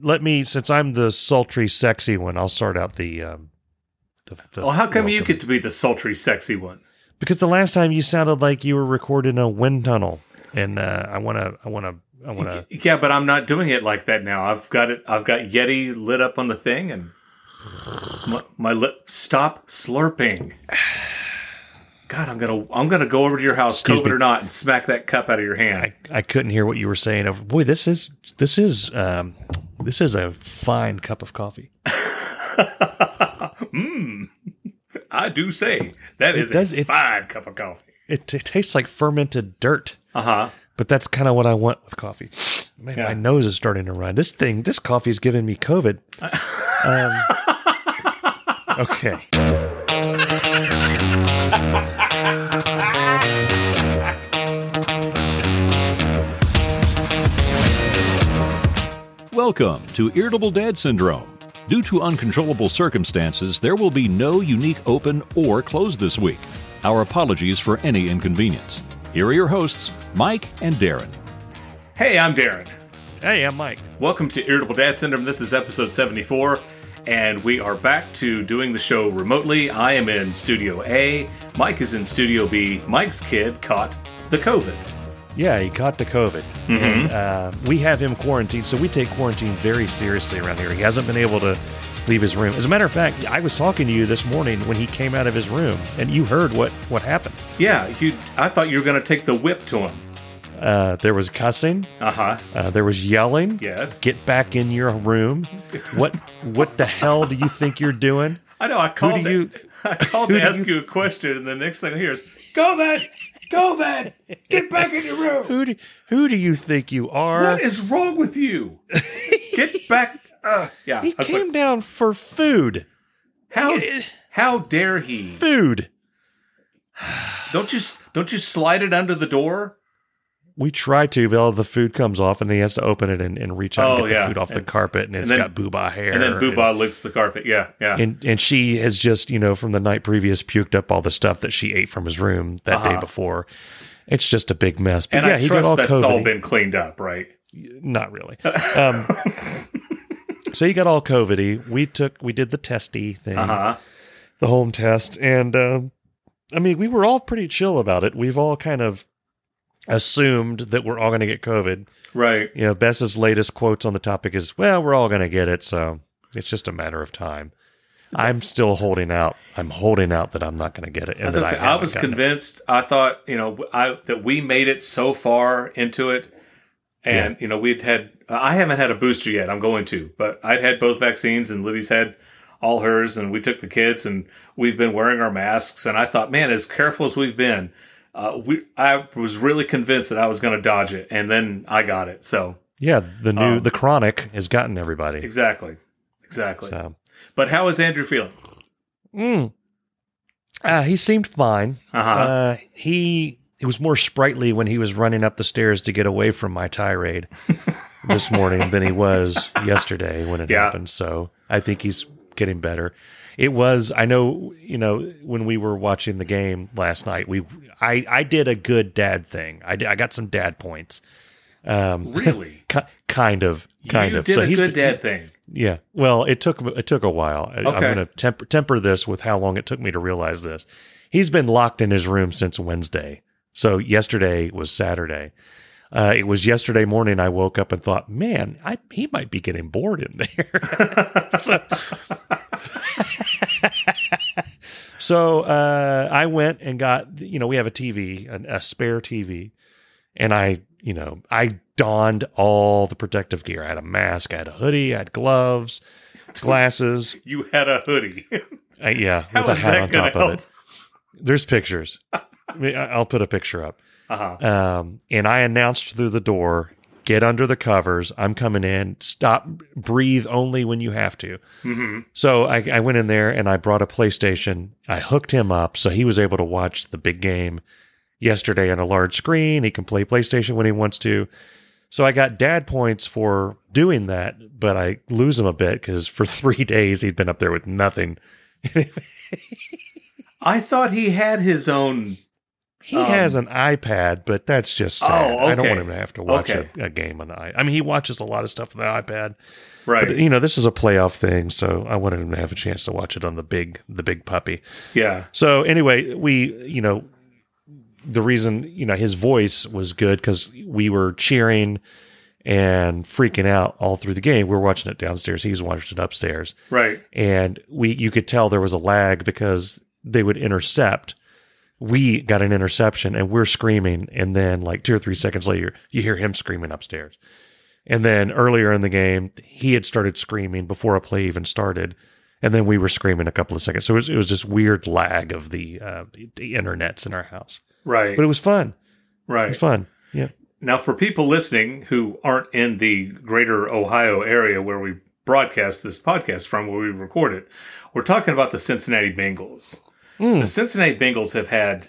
let me since I'm the sultry, sexy one. I'll start out the. Um, the, the Well, how come you get to be the sultry, sexy one? Because the last time you sounded like you were recording a wind tunnel, and uh, I want to, I want to, I want to. Yeah, but I'm not doing it like that now. I've got it. I've got Yeti lit up on the thing, and my, my lip. Stop slurping. God, I'm gonna I'm gonna go over to your house, Excuse COVID me. or not, and smack that cup out of your hand. I, I couldn't hear what you were saying. Over, boy, this is this is um, this is a fine cup of coffee. Mmm. I do say that It is does- a it- fine cup of coffee. It, it tastes like fermented dirt, Uh huh. but that's kind of what I want with coffee. Man, Yeah. my nose is starting to run. This thing, this coffee is giving me COVID. um, okay. Welcome to Irritable Dad Syndrome. Due to uncontrollable circumstances, there will be no unique open or close this week. Our apologies for any inconvenience. Here are your hosts, Mike and Darren. Hey, I'm Darren. Hey, I'm Mike. Welcome to Irritable Dad Syndrome. This is episode 74, and we are back to doing the show remotely. I am in Studio A. Mike is in Studio B. Mike's kid caught the COVID. Yeah, he caught the COVID. And, uh, we have him quarantined, so we take quarantine very seriously around here. He hasn't been able to leave his room. As a matter of fact, I was talking to you this morning when he came out of his room, and you heard what what happened. Yeah, you, I thought you were going to take the whip to him. Uh, there was cussing. Uh huh. Uh, there was yelling. Yes. Get back in your room. What what the hell do you think you're doing? I know. I called. do you- I called to ask you- you a question, and the next thing I hear is COVID. COVID. Get back in your room. Who do, who do you think you are? What is wrong with you? Get back. Uh, yeah. he came like, down for food. how how dare he? Food. Don't you don't you slide it under the door? We try to, but all the food comes off, and he has to open it and, and reach out Oh, and get yeah. the food off the carpet, and it's then- got booba hair. And then Booba licks the carpet. Yeah, yeah. And, and she has just, you know, from the night previous, puked up all the stuff that she ate from his room that day Uh-huh. before. It's just a big mess. But and yeah, I he got trust all that's COVID. all been cleaned up, right? Not really. Um, so he got all COVIDy. We took, we did the testy thing, Uh huh. the home test, and um, I mean, we were all pretty chill about it. We've all kind of assumed that we're all going to get COVID. Right. You know, Bess's latest quotes on the topic is, "Well, we're all going to get it, so it's just a matter of time." I'm still holding out. I'm holding out that I'm not going to get it. and I, that say, I haven't was gotten it. convinced. I thought, you know, I that we made it so far into it, and you know, we'd had. I haven't had a booster yet. I'm going to, but I'd had both vaccines, and Libby's had all hers, and we took the kids, and we've been wearing our masks. And I thought, man, as careful as we've been, uh, we I was really convinced that I was going to dodge it, and then I got it. So Yeah, the new Um, the chronic has gotten everybody. exactly, exactly. So, But how is Andrew feeling? mm. uh, he seemed fine. Uh-huh. Uh, he he was more sprightly when he was running up the stairs to get away from my tirade this morning than he was yesterday when it Yeah. happened. So I think he's getting better. It was I know you know when we were watching the game last night we I I did a good dad thing. I did, I got some dad points. Um, Really? kind of, kind you of. did so a he's good dad thing. yeah. Well, it took it took a while. I, I'm going to temper temper this with how long it took me to realize this. He's been locked in his room since Wednesday. So yesterday was Saturday. Uh, it was yesterday morning. I woke up and thought, man, I, he might be getting bored in there. so so uh, I went and got, you know, we have a TV, a, a spare TV, and I, you know, I donned all the protective gear. I had a mask, I had a hoodie, I had gloves, glasses. You had a hoodie. Uh, yeah, How with a hat on top of it. There's pictures. I'll put a picture up. Uh huh. Um, and I announced through the door, get under the covers. I'm coming in. Stop, breathe only when you have to. hmm So I, I went in there and I brought a PlayStation. I hooked him up so he was able to watch the big game yesterday on a large screen. He can play PlayStation when he wants to. So I got dad points for doing that, but I lose him a bit because for three days he'd been up there with nothing. I thought he had his own. He Um, has an iPad, but that's just sad. Oh, I don't want him to have to watch Okay. a, a game on the iPad. I mean, he watches a lot of stuff on the iPad, Right. But you know, this is a playoff thing, so I wanted him to have a chance to watch it on the big the big puppy. yeah. So anyway, we you know the reason you know his voice was good because we were cheering and freaking out all through the game. We were watching it downstairs. He was watching it upstairs, Right. and we you could tell there was a lag because they would intercept. We got an interception and we're screaming, and then like two or three seconds later, you hear him screaming upstairs. And then earlier in the game, he had started screaming before a play even started, and then we were screaming a couple of seconds. So it was, it was this weird lag of the uh, the internets in our house, Right. but it was fun. Right. It was fun. Yeah. Now, for people listening who aren't in the greater Ohio area where we broadcast this podcast from, where we record it, we're talking about the Cincinnati Bengals. Mm. The Cincinnati Bengals have had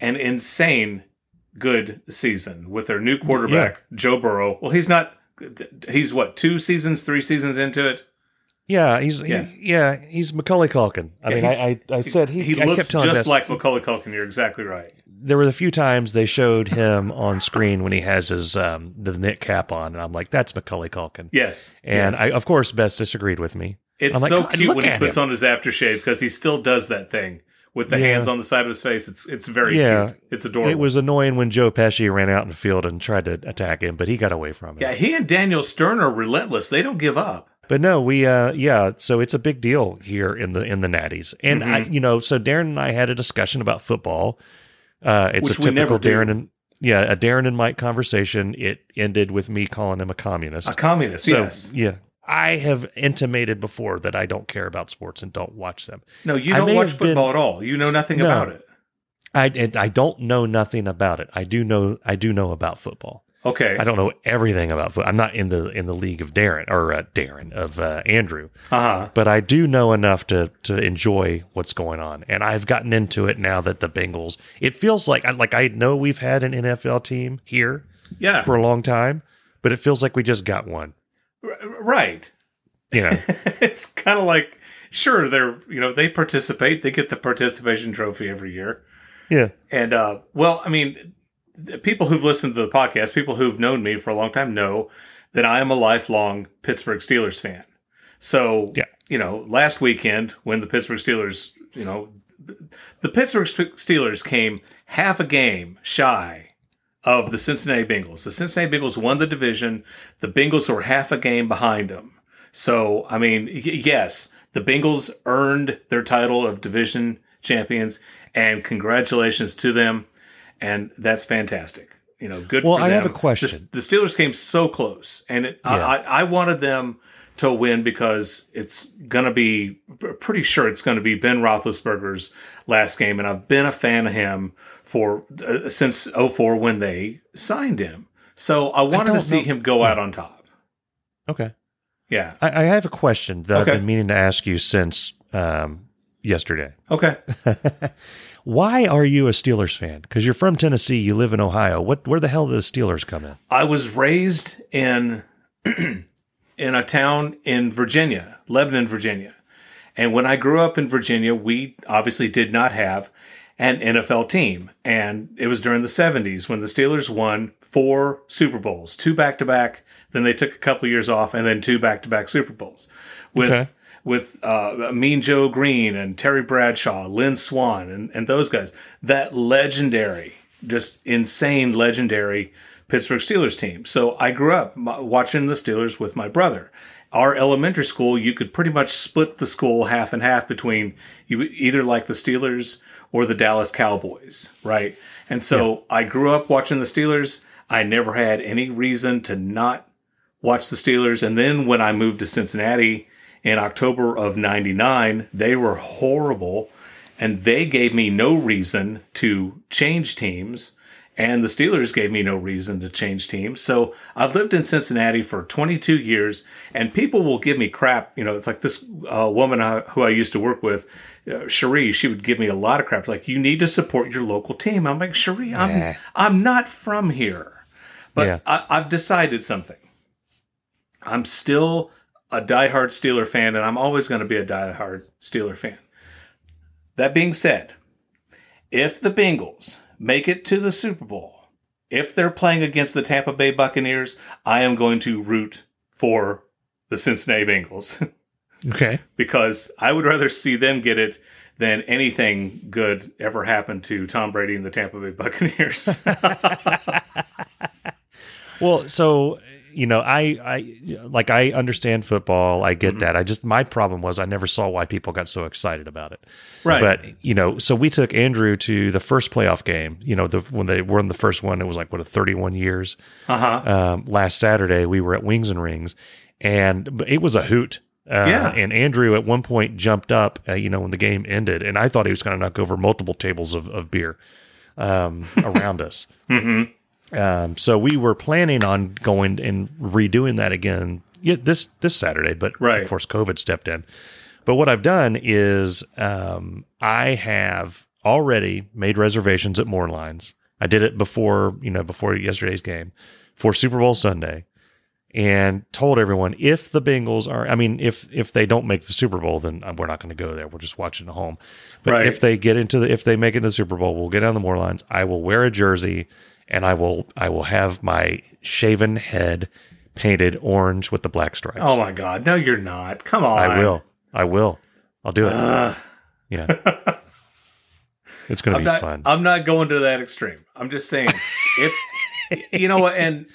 an insane good season with their new quarterback, Joe Burrow. Well, he's not, he's what, two seasons, three seasons into it? Yeah, he's Yeah. yeah, he, yeah he's Macaulay Culkin. I Yeah, mean, I, I, I said he, He I looks just Bess- like Macaulay Culkin. You're exactly right. there were a few times they showed him on screen when he has his um, the knit cap on, and I'm like, that's Macaulay Culkin. Yes. And yes. I, of course, Bess disagreed with me. It's like, so cute when he puts him. on his aftershave because he still does that thing with the Yeah. hands on the side of his face. It's it's very Yeah. cute. It's adorable. It was annoying when Joe Pesci ran out in the field and tried to attack him, but he got away from it. yeah, he and Daniel Stern are relentless. They don't give up. But no, we uh yeah, so it's a big deal here in the in the Natties. And I Mm-hmm. you know, so Darren and I had a discussion about football. Uh it's Which a typical Darren and yeah, a Darren and Mike conversation. It ended with me calling him a communist. A communist, So, yes. Yeah. I have intimated before that I don't care about sports and don't watch them. No, you don't watch have been- football at all. You know nothing No. about it. I I don't know nothing about it. I do know I do know about football. Okay. I don't know everything about football. I'm not in the in the league of Darren or uh, Darren of uh, Andrew. Uh huh. but I do know enough to to enjoy what's going on, and I've gotten into it now that the Bengals. It feels like like I know we've had an NFL team here Yeah. for a long time, but it feels like we just got one. Right. You know, it's kind of like sure they're you know they participate. They get the participation trophy every year. yeah, And uh, well, I mean, people who've listened to the podcast, people who've known me for a long time, know that I am a lifelong Pittsburgh Steelers fan. So, Yeah. you know, last weekend when the Pittsburgh Steelers, you know, the Pittsburgh Steelers came half a game shy of the Cincinnati Bengals. The Cincinnati Bengals won the division. The Bengals were half a game behind them. So, I mean, y- yes, the Bengals earned their title of division champions, and congratulations to them. And that's fantastic. You know, good. Well, I them. have a question. The, the Steelers came so close, and it, Yeah. I, I wanted them to win because it's going to be pretty sure it's going to be Ben Roethlisberger's last game, and I've been a fan of him for uh, since 04 when they signed him. So I wanted to see know- him go out on top. okay. Yeah. I, I have a question that Okay. I've been meaning to ask you since um, yesterday. Okay. Why are you a Steelers fan? Because you're from Tennessee, you live in Ohio. What where the hell did the Steelers come in? I was raised in in a town in Virginia, Lebanon, Virginia. And when I grew up in Virginia, we obviously did not have an NFL team. And it was during the 70s when the Steelers won four Super Bowls, two back to back, then they took a couple years off and then two back to back Super Bowls with Okay. with uh, Mean Joe Greene and Terry Bradshaw, Lynn Swann, and, and those guys. That legendary, just insane, legendary Pittsburgh Steelers team. So I grew up watching the Steelers with my brother. Our elementary school, you could pretty much split the school half and half between you either like the Steelers or the Dallas Cowboys, right? And so I grew up watching the Steelers. I never had any reason to not watch the Steelers. And then when I moved to Cincinnati in October of 99, they were horrible and they gave me no reason to change teams. And the Steelers gave me no reason to change teams. So I've lived in Cincinnati for 22 years, and people will give me crap. You know, it's like this uh, woman I, who I used to work with, uh, Cherie. She would give me a lot of crap. It's like you need to support your local team. I'm like Cherie, I'm Nah. I'm not from here, but Yeah. I, I've decided something. I'm still a diehard Steeler fan, and I'm always going to be a diehard Steeler fan. That being said, if the Bengals make it to the Super Bowl, if they're playing against the Tampa Bay Buccaneers, I am going to root for the Cincinnati Bengals Okay. because I would rather see them get it than anything good ever happened to Tom Brady and the Tampa Bay Buccaneers. Well, so you know, I, I like I understand football. I get that. I just my problem was I never saw why people got so excited about it. Right. But you know, so we took Andrew to the first playoff game. You know, the when they were in the first one, it was like what a thirty-one years. uh huh. Um, last Saturday, we were at Wings and Rings, and it was a hoot. Uh, Yeah. And Andrew at one point jumped up, uh, you know, when the game ended, and I thought he was going to knock over multiple tables of, of beer um, around us. hmm Um, so we were planning on going and redoing that again yeah, this this Saturday, but Right. of course COVID stepped in. But what I've done is um, I have already made reservations at More Lines. I did it before you know before yesterday's game for Super Bowl Sunday, and told everyone if the Bengals are, I mean, if if they don't make the Super Bowl, then we're not going to go there. We're just watching at home. But Right. if they get into the if they make it to the Super Bowl, we'll get down the More Lines. I will wear a jersey and I will I will have my shaven head painted orange with the black stripes. Oh my God! No, you're not. Come on. I will. I will. I'll do it. Ugh. yeah. It's going to be not. fun. I'm not going to that extreme. I'm just saying, if you know what, and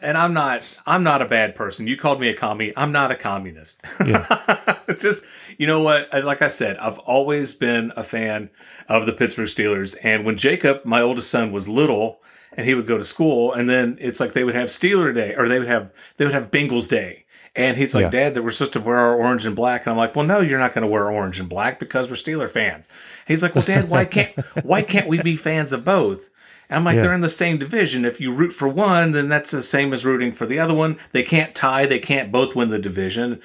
and I'm not. I'm not a bad person. You called me a commie. I'm not a communist. It's just you know what? Like I said, I've always been a fan of the Pittsburgh Steelers. And when Jacob, my oldest son, was little, and he would go to school, and then it's like they would have Steeler Day, or they would have they would have Bengals Day. And he's like, Yeah. Dad, that we're supposed to wear our orange and black. And I'm like, Well, no, you're not going to wear orange and black because we're Steeler fans. He's like, Well, Dad, why can't why can't we be fans of both? And I'm like, Yeah. they're in the same division. If you root for one, then that's the same as rooting for the other one. They can't tie. They can't both win the division.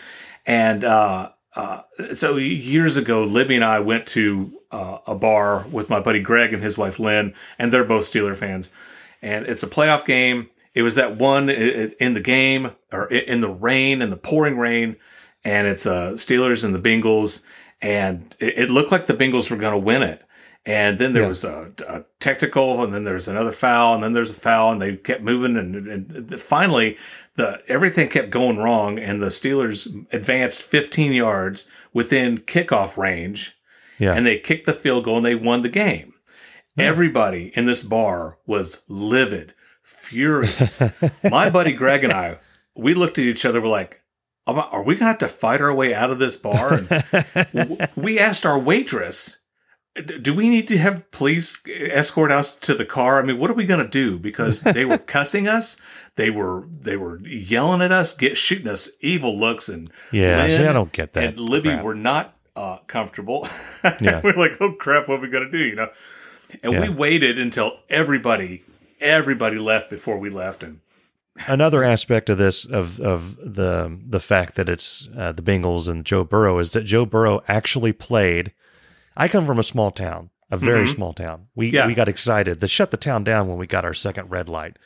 And uh, uh, so years ago, Libby and I went to uh, a bar with my buddy Greg and his wife Lynn, and they're both Steeler fans. And it's a playoff game. It was that one in the game or in the rain, and the pouring rain, and it's uh, Steelers and the Bengals, and it, it looked like the Bengals were going to win it. And then there Yeah. was a, a technical, and then there's another foul, and then there's a foul, and they kept moving, and, and finally, the everything kept going wrong, and the Steelers advanced 15 yards within kickoff range, yeah. and they kicked the field goal, and they won the game. Everybody in this bar was livid, furious. My buddy Greg and I, we looked at each other, we're like, are we gonna have to fight our way out of this bar? And we asked our waitress, do we need to have police escort us to the car? I mean, what are we gonna do? Because they were cussing us, they were they were yelling at us, get shooting us evil looks, and yeah. Lynn I don't get that. and Libby crap. were not uh, comfortable. Yeah. we're like, oh crap, what are we gonna do? You know, and we waited until everybody everybody left before we left, and another aspect of this of of the the fact that it's uh, the Bengals and Joe Burrow is that Joe Burrow actually played. I come from a small town, a very Mhm. small town. We Yeah. we got excited. They shut the town down when we got our second red light,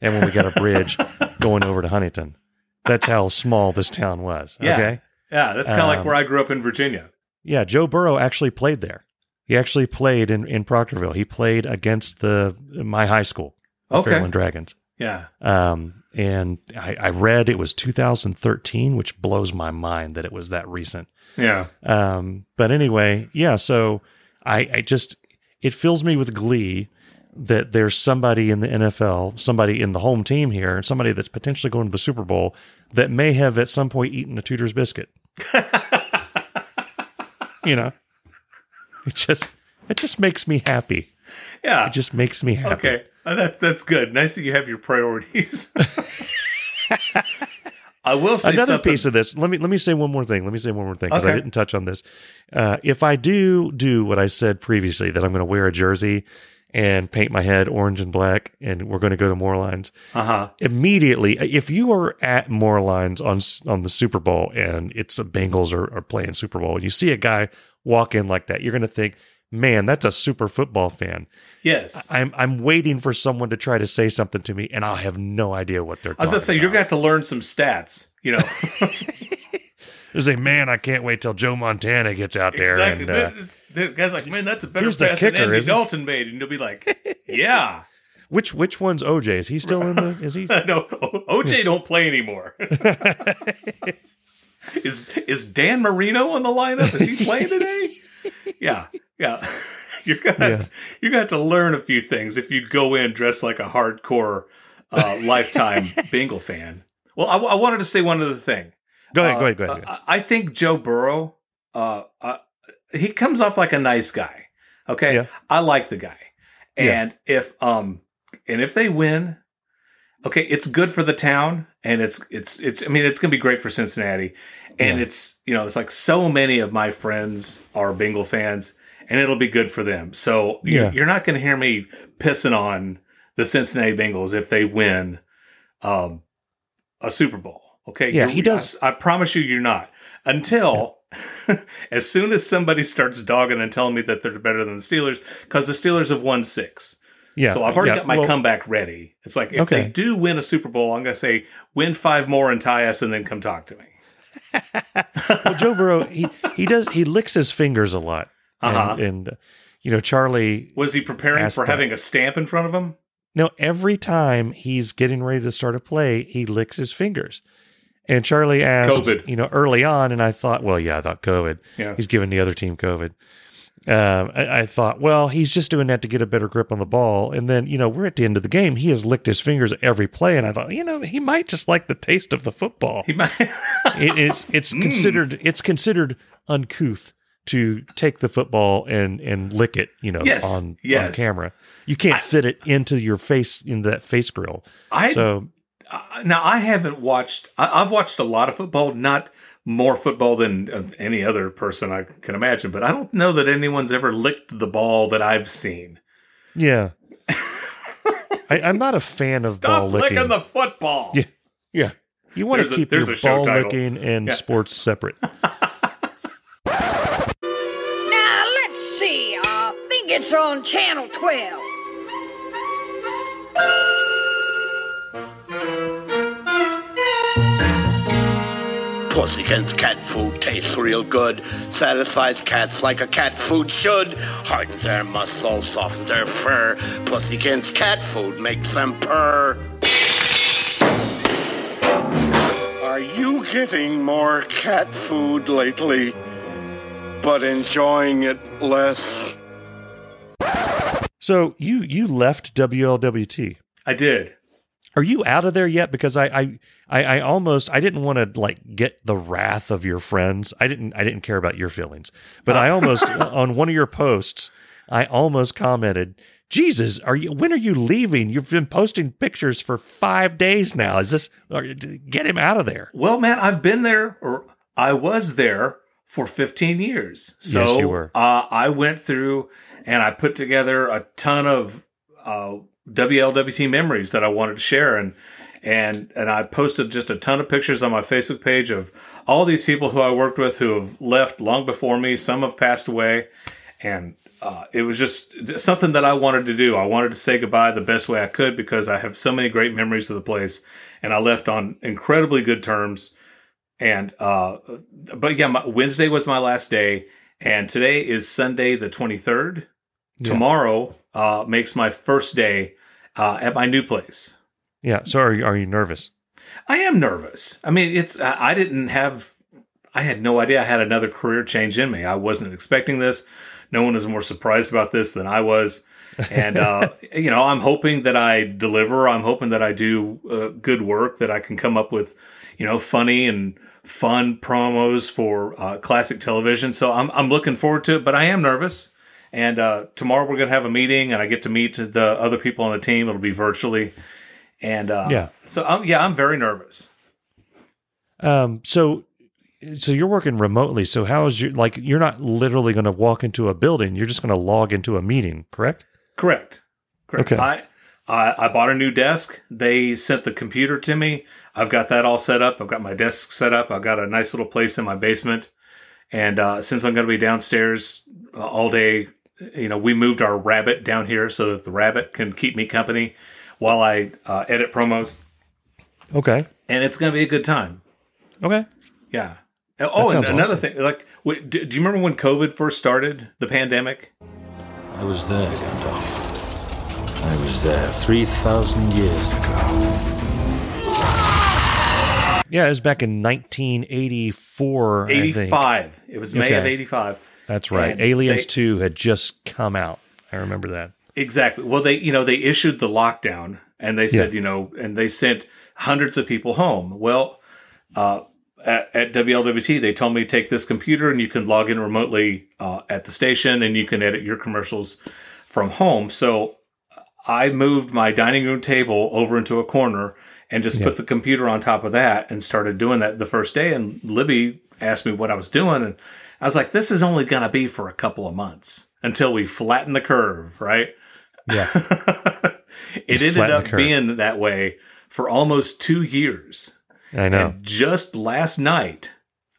and when we got a bridge going over to Huntington. That's how small this town was. Yeah. Okay. yeah, that's kind of like Um, where I grew up in Virginia. Yeah, Joe Burrow actually played there. He actually played in, in Proctorville. He played against the my high school, Okay. Fairland Dragons. Yeah, Um, and I, I read it was 2013, which blows my mind that it was that recent. yeah, Um, but anyway, yeah. So I, I just it fills me with glee that there's somebody in the NFL, somebody in the home team here, somebody that's potentially going to the Super Bowl that may have at some point eaten a Tudor's biscuit. you know, it just it just makes me happy. yeah. It just makes me happy. Okay, uh, that's that's good. Nice that you have your priorities. I will say another something. piece of this let me let me say one more thing let me say one more thing because i didn't touch on this uh, if i do do what i said previously that i'm going to wear a jersey and paint my head orange and black and we're going to go to more lines uh huh. immediately if you are at more lines on on the super bowl and it's the bengals are, are playing super bowl and you see a guy walk in like that you're going to think man that's a super football fan Yes. i'm i'm waiting for someone to try to say something to me and i'll have no idea what they're I was gonna talking say you're gonna have to learn some stats. You know, There's a man. I can't wait till Joe Montana gets out there. exactly. And, uh, the guy's like, man, that's a better pass than kicker, Andy isn't it? Dalton made, and you'll be like, yeah. which which one's OJ? Is he still in the? Is he? no, OJ don't play anymore. Is is Dan Marino on the lineup? Is he playing today? yeah, yeah. You're gonna Yeah. you're gonna have to learn a few things if you go in dressed like a hardcore uh, lifetime Bengal fan. Well, I, I wanted to say one other thing. Go ahead, Uh, go ahead, go ahead. uh, I think Joe Burrow, uh, uh, he comes off like a nice guy. Okay, Yeah. I like the guy, Yeah. and if um, and if they win, okay, it's good for the town, and it's it's it's. I mean, it's gonna be great for Cincinnati, and Yeah. it's you know, it's like so many of my friends are Bengal fans, and it'll be good for them. So Yeah. you're, not gonna hear me pissing on the Cincinnati Bengals if they win, um, a Super Bowl. Okay. Yeah, You're- he does- I, I promise you, you're not. Until as soon as somebody starts dogging and telling me that they're better than the Steelers, because the Steelers have won six. Yeah. So I've already yeah, got my well, comeback ready. It's like if Okay. they do win a Super Bowl, I'm going to say win five more and tie us, and then come talk to me. well, Joe Burrow, he he does he licks his fingers a lot, and, Uh-huh. and uh, you know Charlie. Was he preparing for that. having a stamp in front of him? No, every time he's getting ready to start a play, he licks his fingers. And Charlie asked, COVID. you know, early on, and I thought, well, yeah, I thought COVID. Yeah. He's giving the other team COVID. Um, I, I thought, well, he's just doing that to get a better grip on the ball. And then, you know, we're at the end of the game. He has licked his fingers every play, and I thought, you know, he might just like the taste of the football. He might. it, it's it's Mm. considered it's considered uncouth to take the football and and lick it, you know, Yes, on yes. on camera. You can't fit it into your face into that face grill. I So Uh, now I haven't watched. I, I've watched a lot of football, not more football than uh, any other person I can imagine. But I don't know that anyone's ever licked the ball that I've seen. yeah, I, I'm not a fan of ball licking. licking the football. Yeah. yeah, you want There's to keep there's your a show ball title. licking and Yeah. sports separate. Now let's see. I think it's on channel 12. Pussykin's cat food tastes real good. Satisfies cats like a cat food should. Hardens their muscles, softens their fur. Pussykin's cat food makes them purr. Are you getting more cat food lately, but enjoying it less? So you you left WLWT. I did. Are you out of there yet? Because I I I, I almost I didn't want to like get the wrath of your friends. I didn't I didn't care about your feelings, but I almost on one of your posts I almost commented, "Jesus, are you? When are you leaving? You've been posting pictures for five days now. Is this? Or, get him out of there." Well, man, I've been there, or I was there for 15 years. So Yes, you were. Uh, I went through and I put together a ton of uh, WLWT memories that I wanted to share, and and and I posted just a ton of pictures on my Facebook page of all these people who I worked with who have left long before me. Some have passed away, and uh, it was just something that I wanted to do. I wanted to say goodbye the best way I could because I have so many great memories of the place, and I left on incredibly good terms. And uh, but yeah, my, Wednesday was my last day, and today is Sunday the twenty third. Yeah. Tomorrow uh, makes my first day uh, at my new place. Yeah. So are you, are you nervous? I am nervous. I mean, it's I I didn't have, I had no idea I had another career change in me. I wasn't expecting this. No one is more surprised about this than I was. And uh, you know, I'm hoping that I deliver. I'm hoping that I do uh, good work. That I can come up with, you know, funny and fun promos for uh, classic television. So I'm I'm looking forward to it. But I am nervous. And uh, tomorrow we're gonna have a meeting, and I get to meet the other people on the team. It'll be virtually. And uh, Yeah. so I'm, yeah, I'm very nervous. Um. So. So you're working remotely. So how is your like? You're not literally going to walk into a building. You're just going to log into a meeting, correct? Correct. Correct. Okay. I, I I bought a new desk. They sent the computer to me. I've got that all set up. I've got my desk set up. I've got a nice little place in my basement. And uh, since I'm going to be downstairs uh, all day, you know, we moved our rabbit down here so that the rabbit can keep me company while I uh, edit promos. Okay. And it's going to be a good time. Okay. Yeah. Oh, and another awesome. thing, like, wait, do, do you remember when COVID first started, the pandemic? I was there, Gandalf. I was there 3,000 years ago. Yeah, it was back in 1984. I think. 85. It was May of 85. That's right. And Aliens they- 2 had just come out. I remember that. Exactly. Well, they, you know, they issued the lockdown and they said, Yeah. you know, and they sent hundreds of people home. Well, uh, at, at WLWT, they told me to take this computer and you can log in remotely uh, at the station and you can edit your commercials from home. So I moved my dining room table over into a corner and just Yeah. put the computer on top of that and started doing that the first day. And Libby asked me what I was doing. And I was like, this is only going to be for a couple of months until we flatten the curve, right? Yeah. it ended up being that way for almost two years. I know. And just last night,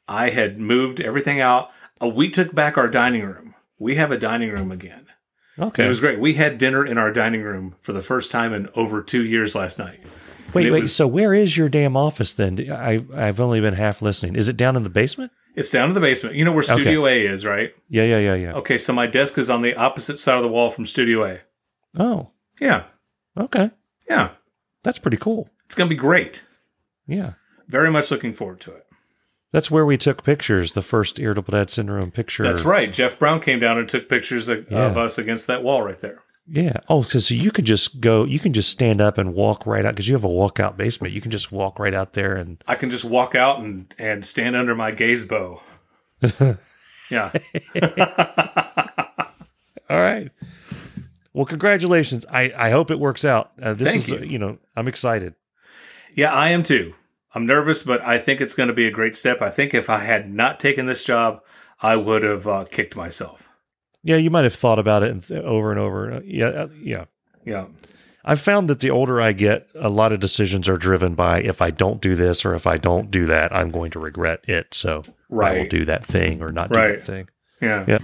I had moved everything out. Uh, we took back our dining room. We have a dining room again. okay. It was great. We had dinner in our dining room for the first time in over two years last night. Wait, wait. was- so where is your damn office then? I, I've only been half listening. Is it down in the basement? It's down in the basement. You know where Studio A is, right? Yeah, yeah, yeah, yeah. Okay, so my desk is on the opposite side of the wall from Studio A. Oh, Yeah, okay. yeah. That's pretty cool. It's going to be great. Yeah. Very much looking forward to it. That's where we took pictures, the first irritable dad syndrome picture. That's right. Jeff Brown came down and took pictures of, Yeah. of us against that wall right there. Yeah. Oh, so, so you could just go, you can just stand up and walk right out because you have a walkout basement. You can just walk right out there and I can just walk out and, and stand under my gaze bow. yeah. All right. Well, congratulations. I, I hope it works out. Uh, this Thank is, you. you know, I'm excited. Yeah, I am too. I'm nervous, but I think it's going to be a great step. I think if I had not taken this job, I would have uh, kicked myself. Yeah, you might have thought about it over and over. Uh, Yeah, uh, yeah. Yeah. I've found that the older I get, a lot of decisions are driven by if I don't do this or if I don't do that, I'm going to regret it. So I will do that thing or not do that thing. Yeah. Yeah.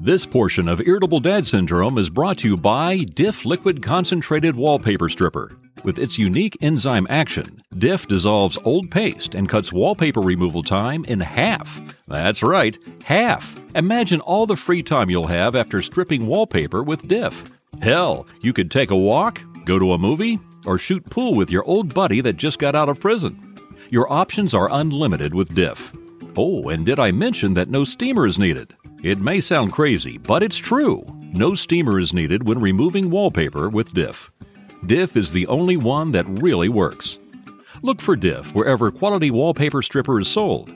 This portion of Irritable Dad Syndrome is brought to you by Diff Liquid Concentrated Wallpaper Stripper. With its unique enzyme action, Diff dissolves old paste and cuts wallpaper removal time in half. That's right, half. Imagine all the free time you'll have after stripping wallpaper with Diff. Hell, you could take a walk, go to a movie, or shoot pool with your old buddy that just got out of prison. Your options are unlimited with Diff. Oh, and did I mention that no steamer is needed? It may sound crazy, but it's true. No steamer is needed when removing wallpaper with Diff. Diff is the only one that really works. Look for Diff wherever quality wallpaper stripper is sold.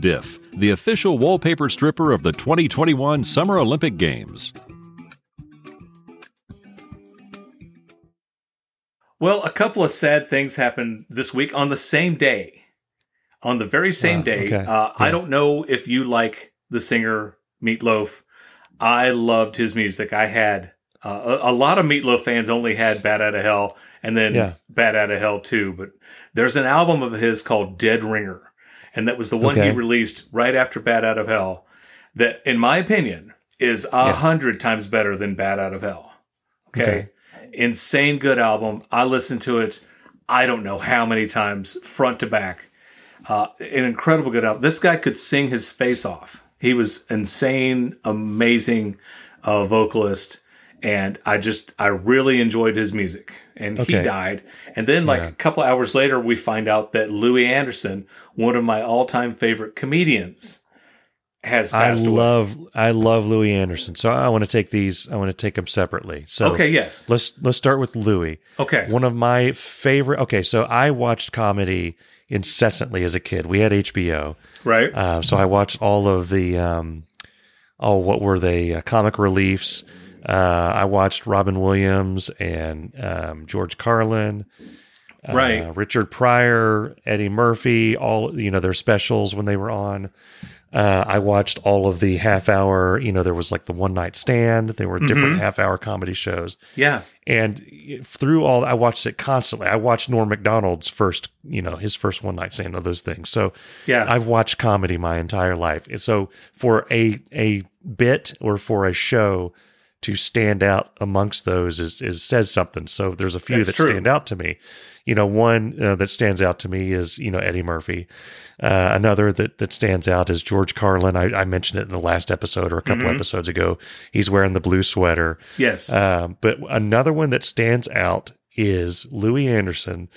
Diff, the official wallpaper stripper of the 2021 Summer Olympic Games. Well, a couple of sad things happened this week on the same day. On the very same Wow, day. okay. Uh, I don't know if you like the singer Meatloaf. I loved his music. I had uh, a, a lot of Meatloaf fans only had Bat Out of Hell and then Yeah. Bat Out of Hell too. But there's an album of his called Dead Ringer. And that was the one he released right after Bat Out of Hell. That, in my opinion, is a Yeah. hundred times better than Bat Out of Hell. okay Okay. insane good album. I listened to it. I don't know how many times, front to back. Uh, an incredible good album. This guy could sing his face off. He was insane, amazing uh, vocalist, and I just I really enjoyed his music. And he died. And then, like Yeah. a couple hours later, we find out that Louie Anderson, one of my all time favorite comedians, has I passed away. love I love Louie Anderson. So I want to take these I want to take them separately. So Okay, yes. let's let's start with Louie. Okay. One of my favorite Okay, so I watched comedy incessantly as a kid. We had HBO. Right. Uh, so I watched all of the, um, oh, what were they? Uh, comic reliefs. Uh, I watched Robin Williams and um, George Carlin, uh, Right. Richard Pryor, Eddie Murphy, all you know their specials when they were on. Uh, I watched all of the half hour. You know, there was like the one night stand. There were different half hour comedy shows yeah. and through all i watched it constantly i watched norm macdonald's first you know his first one night stand of those things so Yeah. i've watched comedy my entire life and so for a a bit or for a show to stand out amongst those is, is says something so there's a few That's that true. stand out to me you know one uh, that stands out to me is you know eddie murphy uh, another that that stands out is george carlin I, I mentioned it in the last episode or a couple Mhm. episodes ago he's wearing the blue sweater yes. um, but another one that stands out is Louie Anderson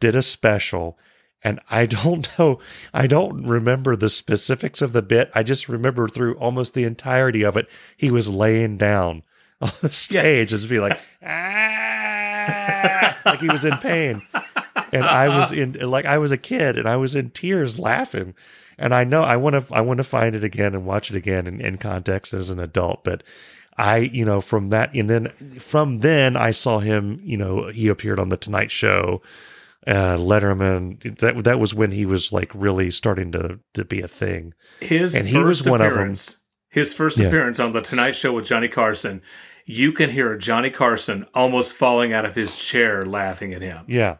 did a special, And I don't know, I don't remember the specifics of the bit. I just remember through almost the entirety of it, he was laying down on the stage, just be like, ah, like he was in pain. And I was in, like, I was a kid and I was in tears laughing. And I know I want to, I want to find it again and watch it again in, in context as an adult. But I, you know, from that, and then from then I saw him, you know, he appeared on the Tonight Show, uh, Letterman. That that was when he was like really starting to to be a thing. His And first he was one of 'em. appearance, his first Yeah. appearance on the Tonight Show with Johnny Carson, you can hear Johnny Carson almost falling out of his chair laughing at him. Yeah.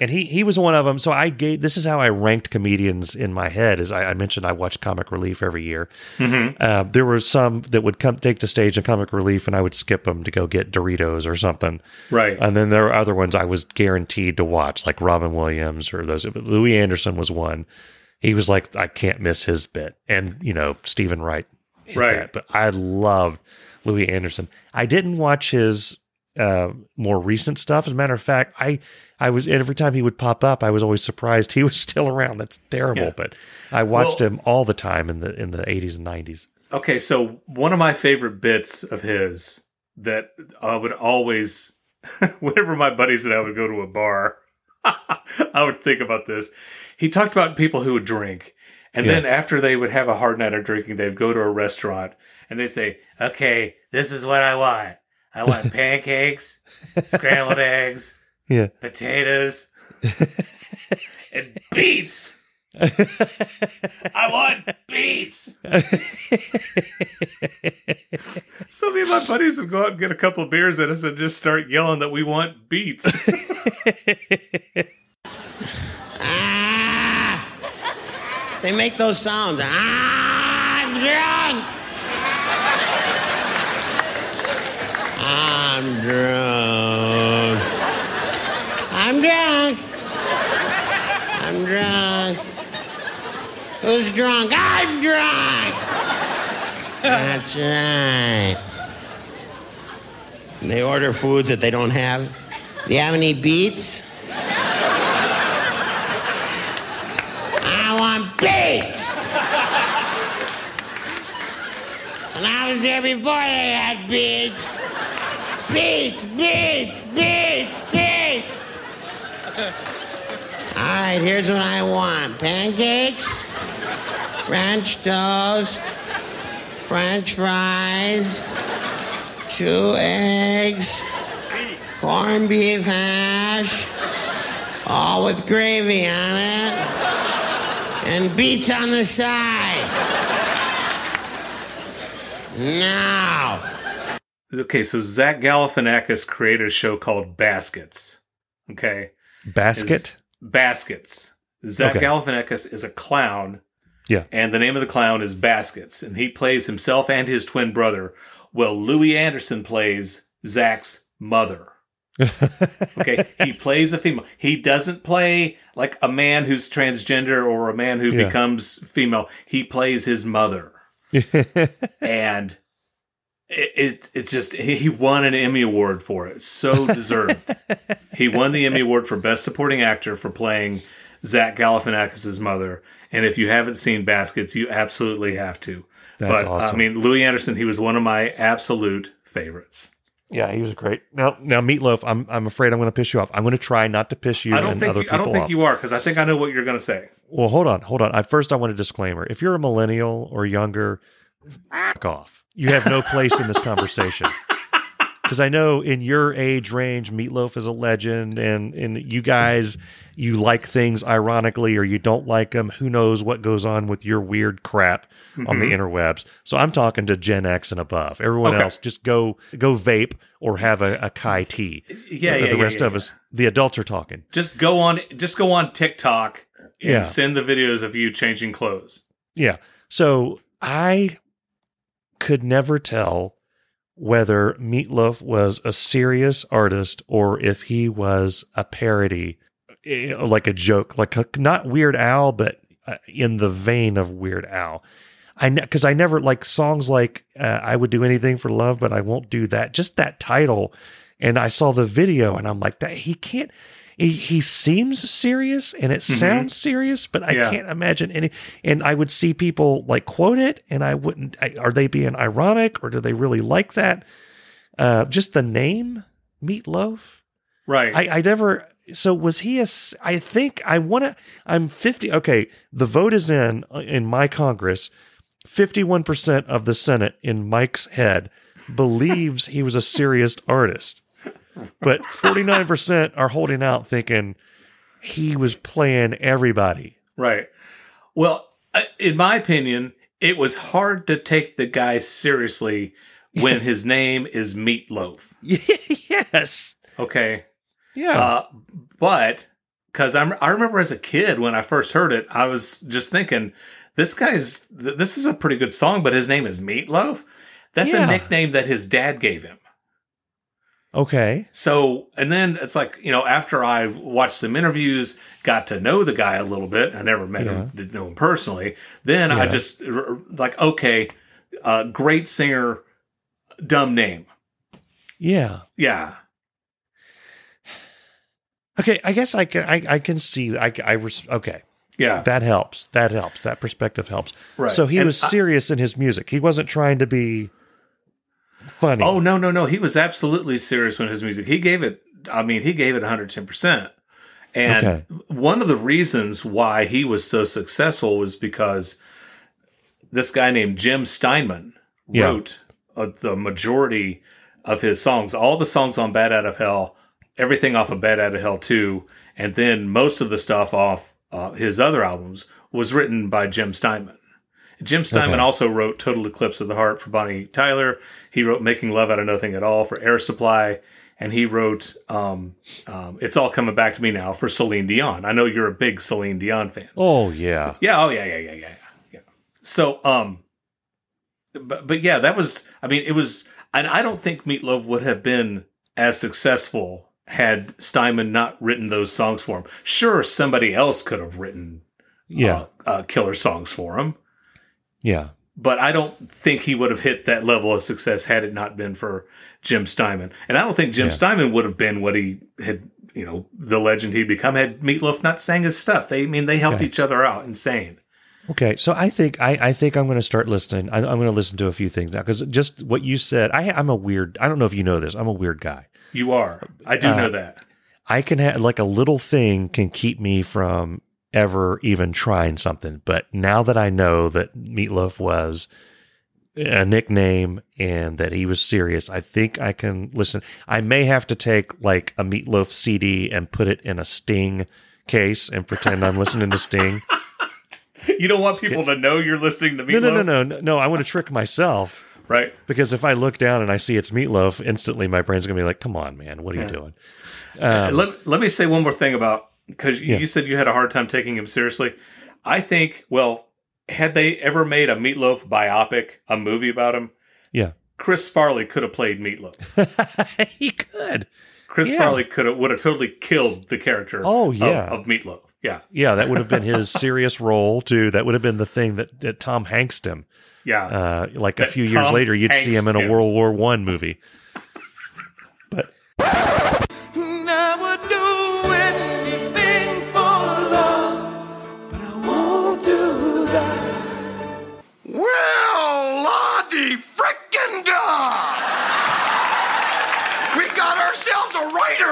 And he he was one of them. So I gave this is how I ranked comedians in my head. As I, I mentioned, I watched Comic Relief every year. Mhm. Uh, there were some that would come take the stage in Comic Relief, and I would skip them to go get Doritos or something. Right. And then there were other ones I was guaranteed to watch, like Robin Williams or those. But Louie Anderson was one. He was like, I can't miss his bit, and you know Steven Wright, Right. that. But I loved Louie Anderson. I didn't watch his uh, more recent stuff. As a matter of fact, I I was every time he would pop up, I was always surprised he was still around. That's terrible, Yeah. but I watched Well- him all the time in the in the eighties and nineties. Okay, so one of my favorite bits of his that I would always, whenever my buddies and I would go to a bar, I would think about this. He talked about people who would drink, and Yeah. then after they would have a hard night of drinking, they'd go to a restaurant and they'd say, "Okay, this is what I want. I want pancakes, scrambled eggs, Yeah. potatoes, and beets. I want beets." So me and my buddies would go out and get a couple of beers at us and just start yelling that we want beets. Ah! They make those sounds. Ah, I'm drunk. I'm drunk. I'm drunk. I'm drunk. Who's drunk? I'm drunk. That's right. They order foods that they don't have. Do you have any beets? I want beets. And I was there before they had beets. Beets, beets, beets, beets. All right, here's what I want pancakes, French toast, French fries, two eggs, corned beef hash, all with gravy on it, and beets on the side. Now. Okay, so Zach Galifianakis created a show called Baskets. Okay, Basket. Baskets. Zach Okay. Galifianakis is a clown, yeah. and the name of the clown is Baskets, and he plays himself and his twin brother. Well, Louie Anderson plays Zach's mother. Okay, he plays a female. He doesn't play like a man who's transgender or a man who Yeah. becomes female. He plays his mother. and it, it it's just he won an Emmy award for it. So deserved. he won the Emmy award for best supporting actor for playing Zach Galifianakis' mother. And if you haven't seen Baskets, you absolutely have to. That's but awesome. I mean, Louie Anderson, he was one of my absolute favorites. Yeah, he was great. Now, now, Meatloaf, I'm I'm afraid I'm going to piss you off. I'm going to try not to piss you I don't and think other you, people I don't think off. you are because I think I know what you're going to say. Well, hold on, hold on. I first I want a disclaimer. If you're a millennial or younger, fuck off. You have no place in this conversation. Because I know in your age range, Meatloaf is a legend, and and you guys, you like things ironically, or you don't like them. Who knows what goes on with your weird crap on the mm-hmm. interwebs? So I'm talking to Gen X and above. Everyone Okay. else, just go go vape or have a, a Kai tea. Yeah, uh, the yeah, the rest yeah, of yeah. us, the adults, are talking. Just go on, just go on TikTok and send the videos of you changing clothes. Yeah. So I could never tell whether Meatloaf was a serious artist or if he was a parody, eh, like a joke, like a, not Weird Al, but uh, in the vein of Weird Al. I because I never like songs like uh, "I would do anything for love, but I won't do that." Just that title, and I saw the video, and I'm like, that he can't. He, he seems serious and it sounds serious, but I Mm-hmm. Yeah. can't imagine any. And I would see people like quote it, and I wouldn't. I, are they being ironic or do they really like that? Uh, just the name Meatloaf. Right. I, I never. So was he a? I think I want to. I'm 50. Okay, the vote is in uh, in my Congress. 51 percent of the Senate in Mike's head believes he was a serious artist, but 49 percent are holding out, thinking he was playing everybody. Right. Well, in my opinion, it was hard to take the guy seriously when his name is Meatloaf. yes. Okay. Yeah. Uh, but because I'm, I remember as a kid when I first heard it, I was just thinking, this guy's, th- this is a pretty good song, but his name is Meatloaf. That's Yeah. a nickname that his dad gave him. Okay. So, and then it's like, you know, after I watched some interviews, got to know the guy a little bit, I never met Yeah. him, didn't know him personally. Then I just, like, okay, uh, great singer, dumb name. Yeah. Yeah. Okay. I guess I can. I, I can see. I. I. Res- okay. Yeah. That helps. That helps. That perspective helps. Right. So he And was I- serious in his music. He wasn't trying to be funny. Oh, no, no, no. He was absolutely serious when his music. He gave it, I mean, he gave it 110%. And Okay. one of the reasons why he was so successful was because this guy named Jim Steinman Yeah. wrote uh, the majority of his songs, all the songs on Bat Out of Hell, everything off of Bat Out of Hell 2, and then most of the stuff off uh, his other albums was written by Jim Steinman. Jim Steinman Okay. also wrote Total Eclipse of the Heart for Bonnie Tyler. He wrote Making Love Out of Nothing at All for Air Supply. And he wrote um, um, It's All Coming Back to Me Now for Celine Dion. I know you're a big Celine Dion fan. Oh yeah. Yeah, oh yeah, yeah, yeah, yeah, yeah. yeah. So, um, but but yeah, that was. I mean, it was, and I don't think Meatloaf would have been as successful had Steinman not written those songs for him. Sure, somebody else could have written Yeah. uh, uh, killer songs for him, Yeah. but I don't think he would have hit that level of success had it not been for Jim Steinman. And I don't think Jim Yeah. Steinman would have been what he had. You know, the legend he'd become had Meatloaf not sang his stuff. They I mean they helped Okay. each other out insane. Okay, so I think I, I think I'm going to start listening. I, I'm going to listen to a few things now because just what you said. I, I'm a weird. I don't know if you know this. I'm a weird guy. You are. I do Uh, know that. I can have like a little thing can keep me from ever even trying something. But now that I know that Meatloaf was a nickname and that he was serious, I think I can listen. I may have to take like a Meatloaf CD and put it in a Sting case and pretend I'm listening to Sting. You don't want people to know you're listening to Meatloaf, no, no, no, no, no. I want to trick myself right? because if I look down and I see it's Meatloaf, instantly my brain's gonna be like, "Come on, man, what are you doing?" Um, let, let me say one more thing about because Yeah. you said you had a hard time taking him seriously. I think, well, had they ever made a Meatloaf biopic, a movie about him, yeah, Chris Farley could have played Meatloaf. he could. Chris Yeah. Farley could have would have totally killed the character. Oh, yeah. of, Meatloaf. Yeah, Yeah, that would have been his serious role too. That would have been the thing that, that Tom Hanksed him. yeah. Uh, like a That few years later, you'd see him in a him. World War One movie.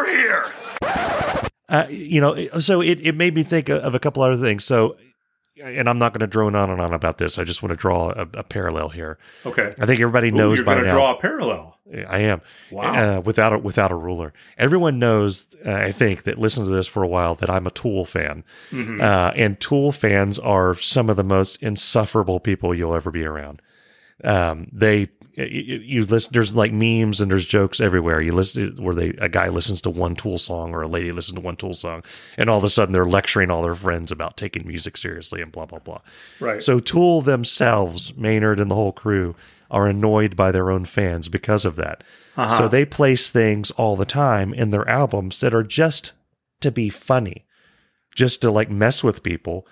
A writer here! uh, you know, so it, it made me think of a couple other things. So, and I'm not going to drone on and on about this. I just want to draw a, a parallel here. okay. I think everybody Ooh, knows you're by going to now. draw a parallel. I am. Wow. Uh, without a, without a ruler. Everyone knows, uh, I think, that listens to this for a while that I'm a Tool fan. Mm-hmm. Uh, and Tool fans are some of the most insufferable people you'll ever be around. Um, they, you, you listen, there's like memes and there's jokes everywhere. You listen where they, a guy listens to one Tool song or a lady listens to one Tool song, and all of a sudden they're lecturing all their friends about taking music seriously and blah, blah, blah. Right. So Tool themselves, Maynard and the whole crew, are annoyed by their own fans because of that. Uh-huh. So they place things all the time in their albums that are just to be funny, just to like mess with people.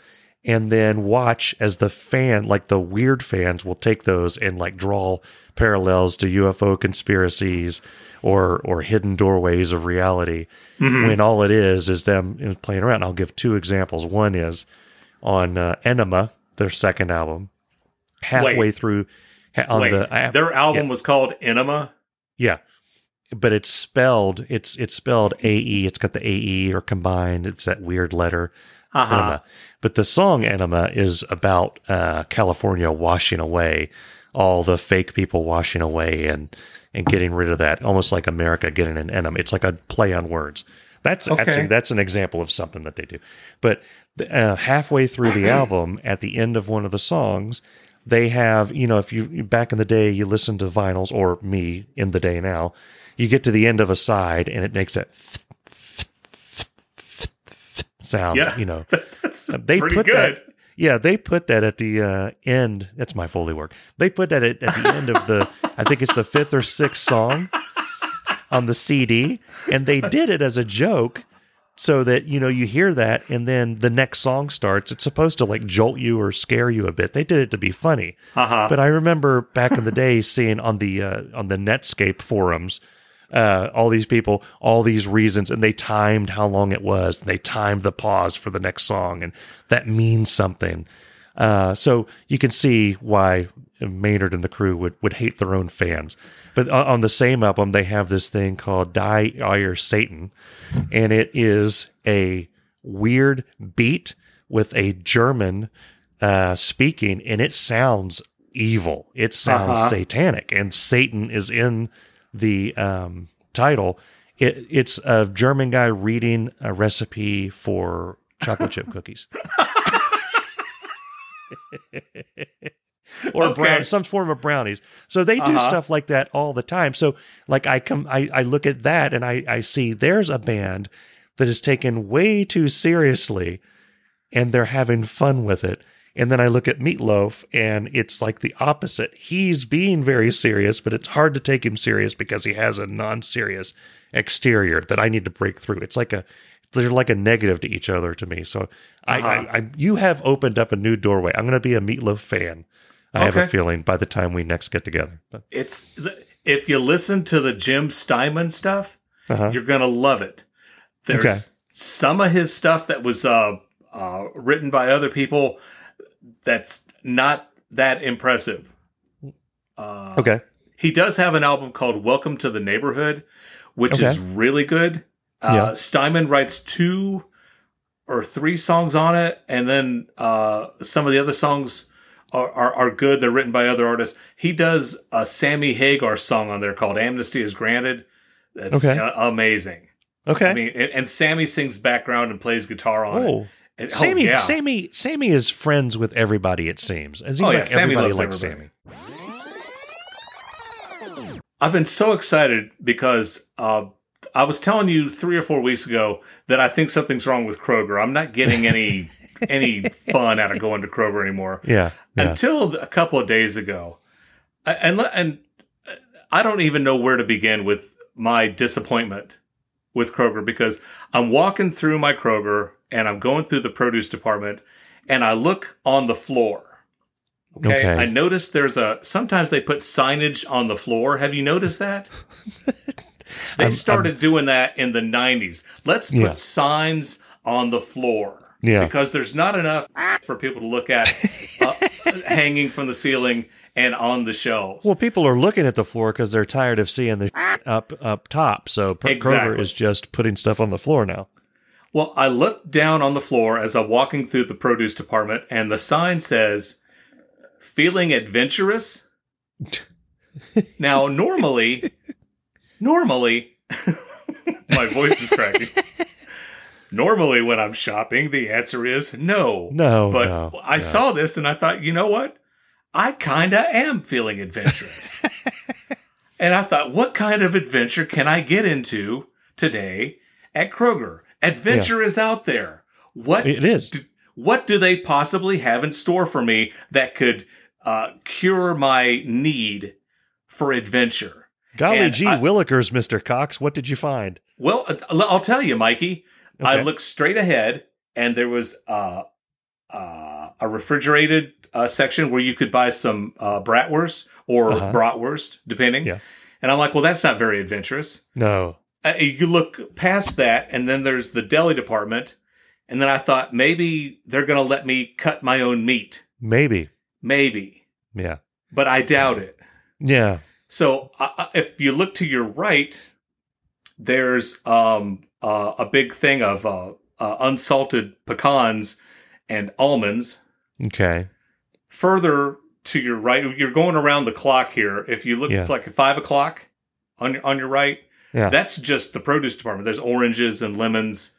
And then watch as the fan, like the weird fans, will take those and like draw parallels to UFO conspiracies or or hidden doorways of reality. When all it is is them playing around. I'll give two examples. One is on uh, Enema, their second album, halfway Wait. through on Wait, the their album yeah. was called Enema. yeah, but it's spelled it's it's spelled A E. It's got the A E or combined. It's that weird letter. Uh huh. Enema. But the song Enema is about uh, California washing away all the fake people washing away and and getting rid of that, almost like America getting an enema. It's like a play on words. That's Okay. actually that's an example of something that they do. But uh, halfway through the album, at the end of one of the songs, they have you know if you back in the day you listen to vinyls or me in the day now, you get to the end of a side and it makes that sound. Yeah. You know, That's uh, they pretty put good. that. Yeah, they put that at the uh, end. That's my foley work. They put that at, at the end of the. I think it's the fifth or sixth song on the CD, and they did it as a joke, so that you know you hear that, and then the next song starts. It's supposed to like jolt you or scare you a bit. They did it to be funny. Uh huh. But I remember back in the day seeing on the uh, on the Netscape forums uh, all these people, all these reasons, and they timed how long it was. And they timed the pause for the next song, and that means something. Uh, so you can see why Maynard and the crew would, would hate their own fans. But on, the same album, they have this thing called Die Eier Satan, and it is a weird beat with a German uh, speaking, and it sounds evil. It sounds Uh-huh. satanic, and Satan is in the um, title. It, it's a German guy reading a recipe for chocolate chip cookies. or Okay. brown, some form of brownies. So they do Uh-huh. stuff like that all the time. So like I come, I, I look at that and I, I see there's a band that is taken way too seriously and they're having fun with it. And then I look at Meatloaf and it's like the opposite. He's being very serious, but it's hard to take him serious because he has a non-serious exterior that I need to break through. It's like a they're like a negative to each other to me. So I, Uh-huh. I, I you have opened up a new doorway. I'm going to be a Meatloaf fan. I have a feeling by the time we next get together. But, It's if you listen to the Jim Steinman stuff, uh-huh. you're gonna love it. There's Okay. some of his stuff that was uh, uh, written by other people that's not that impressive. Uh, Okay. He does have an album called Welcome to the Neighborhood, which Okay. is really good. Uh, Yeah. Steinman writes two or three songs on it, and then uh, some of the other songs are, are, are good. They're written by other artists. He does a Sammy Hagar song on there called Amnesty is Granted. That's Okay. amazing. Okay. I mean, and, and Sammy sings background and plays guitar on it. Oh, And- oh, Sammy, yeah. Sammy, Sammy is friends with everybody. It seems. It seems Oh, yeah, like Sammy everybody likes everybody. Sammy. I've been so excited because uh, I was telling you three or four weeks ago that I think something's wrong with Kroger. I'm not getting any any fun out of going to Kroger anymore. Yeah. Yeah. Until a couple of days ago, and and I don't even know where to begin with my disappointment with Kroger because I'm walking through my Kroger and I'm going through the produce department and I look on the floor. Okay. Okay. I noticed there's a sometimes they put signage on the floor. Have you noticed that? they I'm- started doing that in the 90s. Let's put Yeah. signs on the floor. Yeah. Because there's not enough for people to look at uh, hanging from the ceiling and on the shelves. Well, people are looking at the floor because they're tired of seeing the up up top. So Kroger Exactly. is just putting stuff on the floor now. Well, I looked down on the floor as I'm walking through the produce department, and the sign says, Feeling adventurous? now, normally, normally, my voice is cracking. Normally, when I'm shopping, the answer is no. No, But no, I no. saw this and I thought, you know what? I kind of am feeling adventurous. and I thought, what kind of adventure can I get into today at Kroger? Adventure is out there. What It is. do, what do they possibly have in store for me that could uh, cure my need for adventure? Golly and gee, I- Willikers, Mister Cox, what did you find? Well, uh, I'll tell you, Mikey. I looked straight ahead, and there was uh, uh, a refrigerated uh, section where you could buy some uh, bratwurst or Uh-huh. bratwurst, depending. Yeah. And I'm like, well, that's not very adventurous. No. Uh, you look past that, and then there's the deli department. And then I thought maybe they're going to let me cut my own meat. Maybe. Maybe. Yeah. But I doubt it. Yeah. So uh, uh, if you look to your right, there's um, uh, a big thing of uh, uh, unsalted pecans and almonds. Okay. Further to your right, you're going around the clock here. If you look Yeah. like at five o'clock on your, on your right, Yeah. that's just the produce department. There's oranges and lemons.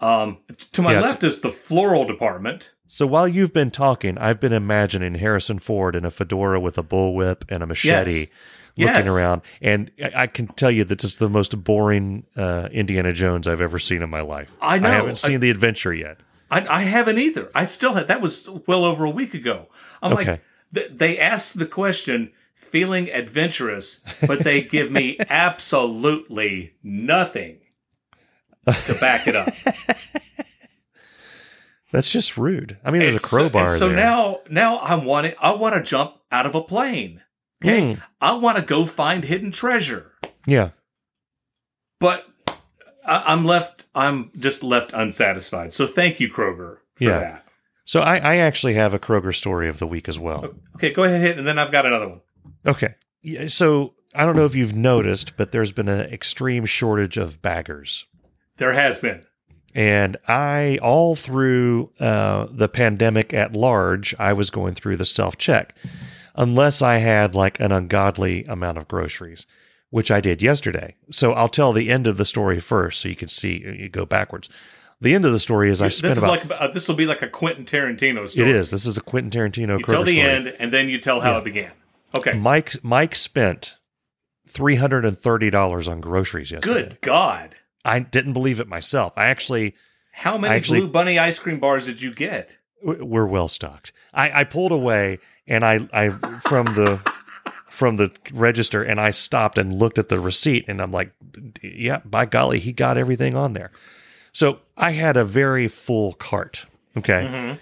Um, to my Yeah, left is the floral department. So while you've been talking, I've been imagining Harrison Ford in a fedora with a bullwhip and a machete Yes. looking Yes. around. And I I can tell you that this is the most boring uh, Indiana Jones I've ever seen in my life. I know. I haven't seen the adventure yet. I, I haven't either. I still had that was well over a week ago. I'm Okay. like, th- they asked the question, feeling adventurous, but they give me absolutely nothing to back it up. That's just rude. I mean, there's And a crowbar and so there. now, now I want it. I want to jump out of a plane. Okay, Hmm. I want to go find hidden treasure, yeah. but I, I'm left. I'm just left unsatisfied. So thank you, Kroger, for Yeah. that. So I, I actually have a Kroger story of the week as well. Okay, go ahead, hit, and then I've got another one. Okay. So I don't know if you've noticed, but there's been an extreme shortage of baggers. There has been. And I, all through uh, the pandemic at large, I was going through the self check, unless I had like an ungodly amount of groceries, which I did yesterday. So I'll tell the end of the story first, so you can see you go backwards. The end of the story is I this spent is about. like uh, this will be like a Quentin Tarantino it story. is. This is the Quentin Tarantino. You tell the story. end, and then you tell how Yeah. it began. Okay. Mike Mike spent three hundred and thirty dollars on groceries yesterday. Good God. I didn't believe it myself. I actually How many Actually- Blue Bunny ice cream bars did you get? we're well stocked. I, I pulled away and I I from the from the register and I stopped and looked at the receipt and I'm like, yeah, by golly, he got everything on there. So I had a very full cart. Okay.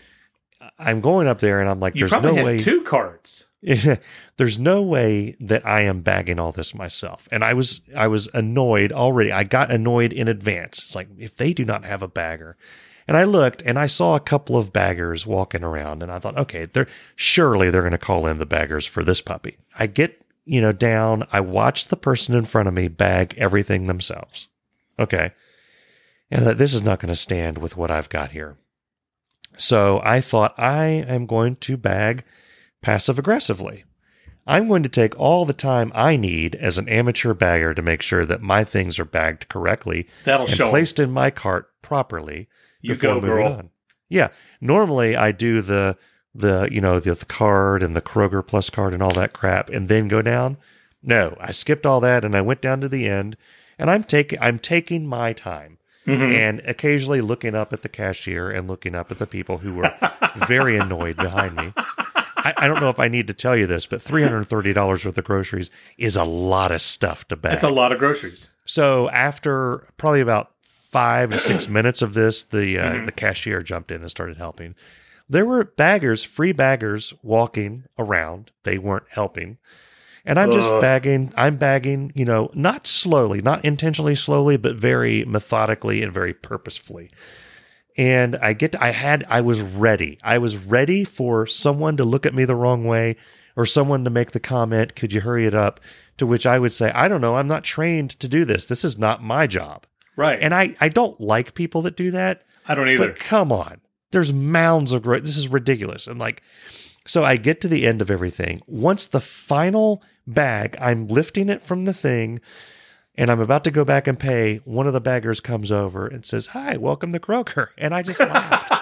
I'm going up there and I'm like, Mm-hmm. You there's probably no had way two carts. there's no way that I am bagging all this myself. And I was I was annoyed already. I got annoyed in advance. It's like if they do not have a bagger. And I looked and I saw a couple of baggers walking around and I thought, okay, they're surely they're going to call in the baggers for this puppy. I get, you know, down, I watch the person in front of me bag everything themselves. Okay. And that this is not going to stand with what I've got here. So I thought I am going to bag passive aggressively. I'm going to take all the time I need as an amateur bagger to make sure that my things are bagged correctly That'll and show placed in my cart properly. You before go, moving girl. on. Yeah. Normally I do the the you know the, the card and the Kroger Plus card and all that crap and then go down. No, I skipped all that and I went down to the end and I'm taking I'm taking my time Mhm. and occasionally looking up at the cashier and looking up at the people who were very annoyed behind me. I, I don't know if I need to tell you this, but three hundred and thirty dollars worth of groceries is a lot of stuff to bag. That's a lot of groceries. So after probably about five to six minutes of this, the uh, Mm-hmm. the cashier jumped in and started helping. There were baggers, free baggers, walking around. They weren't helping, and I'm just Ugh. bagging. I'm bagging, you know, not slowly, not intentionally slowly, but very methodically and very purposefully. And I get, to, I had, I was ready. I was ready for someone to look at me the wrong way, or someone to make the comment, "Could you hurry it up?" To which I would say, "I don't know. I'm not trained to do this. This is not my job." Right. And I, I don't like people that do that. I don't either. But come on, there's mounds of great. This is ridiculous. And like, so I get to the end of everything. Once the final bag, I'm lifting it from the thing, and I'm about to go back and pay. One of the baggers comes over and says, "Hi, welcome to Kroger," and I just laughed.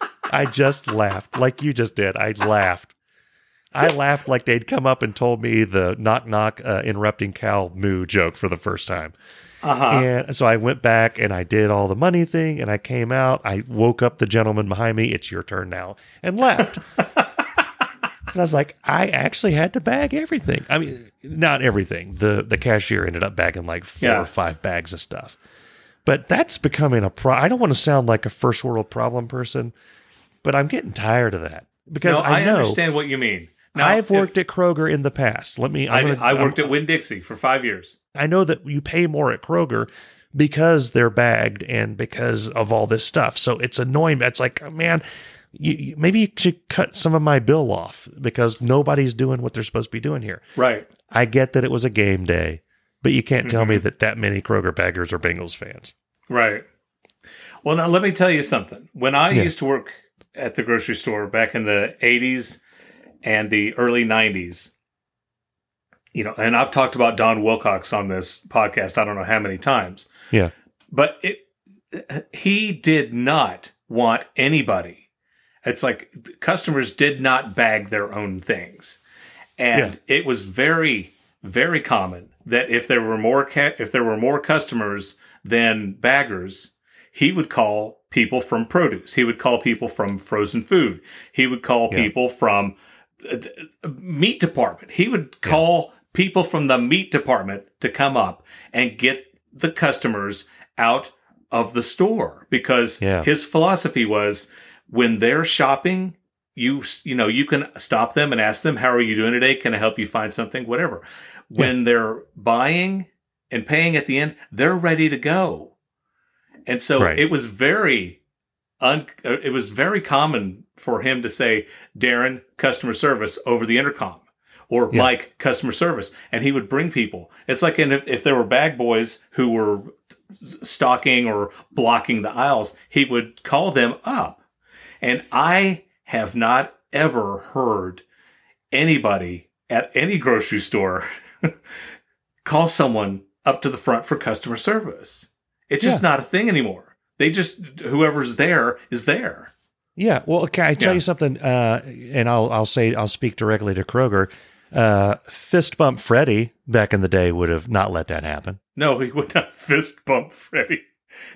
I just laughed like you just did. I laughed. I laughed like they'd come up and told me the knock knock uh, interrupting cow moo joke for the first time. uh-huh. And so I went back and I did all the money thing and I came out. I woke up the gentleman behind me. It's your turn now and left. and I was like, I actually had to bag everything. I mean, not everything. The the cashier ended up bagging like four Yeah. or five bags of stuff. But that's becoming a pro. I don't want to sound like a first world problem person, but I'm getting tired of that because no, I, I, understand what you mean. Now, I've worked if- at Kroger in the past. Let me. I, gonna- I worked I'm- at Winn Dixie for five years. I know that you pay more at Kroger because they're bagged and because of all this stuff. So it's annoying. It's like, man, you, you- maybe you should cut some of my bill off because nobody's doing what they're supposed to be doing here. Right. I get that it was a game day, but you can't tell me Mm-hmm. that that many Kroger baggers are Bengals fans. Right. Well, now let me tell you something. When I Yeah. used to work at the grocery store back in the 80s and the early 90s, you know, and I've talked about Don Wilcox on this podcast, I don't know how many times, Yeah. but it, he did not want anybody. It's like customers did not bag their own things. And it was very, very common that if there were more ca- if there were more customers than baggers, he would call people from produce. He would call people from frozen food. He would call Yeah. people from uh, meat department. He would call people from the meat department to come up and get the customers out of the store because Yeah. his philosophy was when they're shopping you you know you can stop them and ask them how are you doing today? Can i help you find something? Whatever. When they're buying and paying at the end they're ready to go. And so Right. it was very un, uh, it was very common for him to say darren customer service over the intercom or Yeah. mike customer service. And he would bring people. It's like if, if there were bag boys who were stocking or blocking the aisles he would call them up and I have not ever heard anybody at any grocery store call someone up to the front for customer service. It's just Yeah. not a thing anymore. They just whoever's there is there. Yeah. Well, okay. I tell Yeah. you something, uh, and I'll I'll say I'll speak directly to Kroger. Uh, fist bump Freddy back in the day would have not let that happen. No, he would not fist bump Freddy.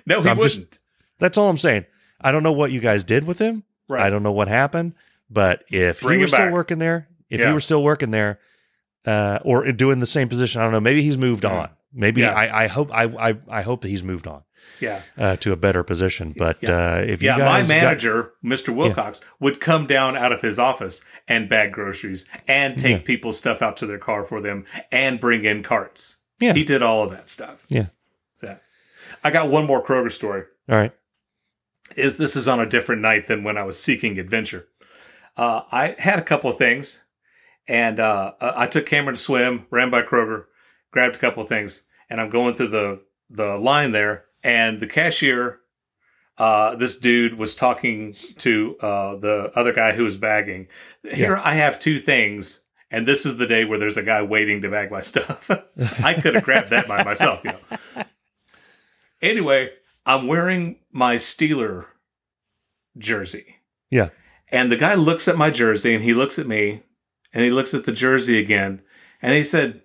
No, So he I'm wouldn't. That's all I'm saying. I don't know what you guys did with him. Right. I don't know what happened, but if Bring he was still back. working there, if Yeah. he were still working there, uh, or doing the same position, I don't know. Maybe he's moved on. Maybe Yeah. I, I hope I, I I hope that he's moved on yeah. uh, to a better position. But Yeah. uh, if you Yeah, my guys got- manager, Mr. Wilcox, would come down out of his office and bag groceries and take Yeah. people's stuff out to their car for them and bring in carts. yeah, He did all of that stuff. Yeah. So, I got one more Kroger story. all right, Is this is on a different night than when I was seeking adventure. Uh, I had a couple of things, and uh, I took Cameron to swim, ran by Kroger, grabbed a couple of things, and I'm going through the the line there, and the cashier, uh, this dude was talking to uh, the other guy who was bagging. Here I have two things. And this is the day where there's a guy waiting to bag my stuff. I could have grabbed that by myself, you know. Anyway, I'm wearing my Steeler jersey. yeah, And the guy looks at my jersey and he looks at me and he looks at the jersey again and he said,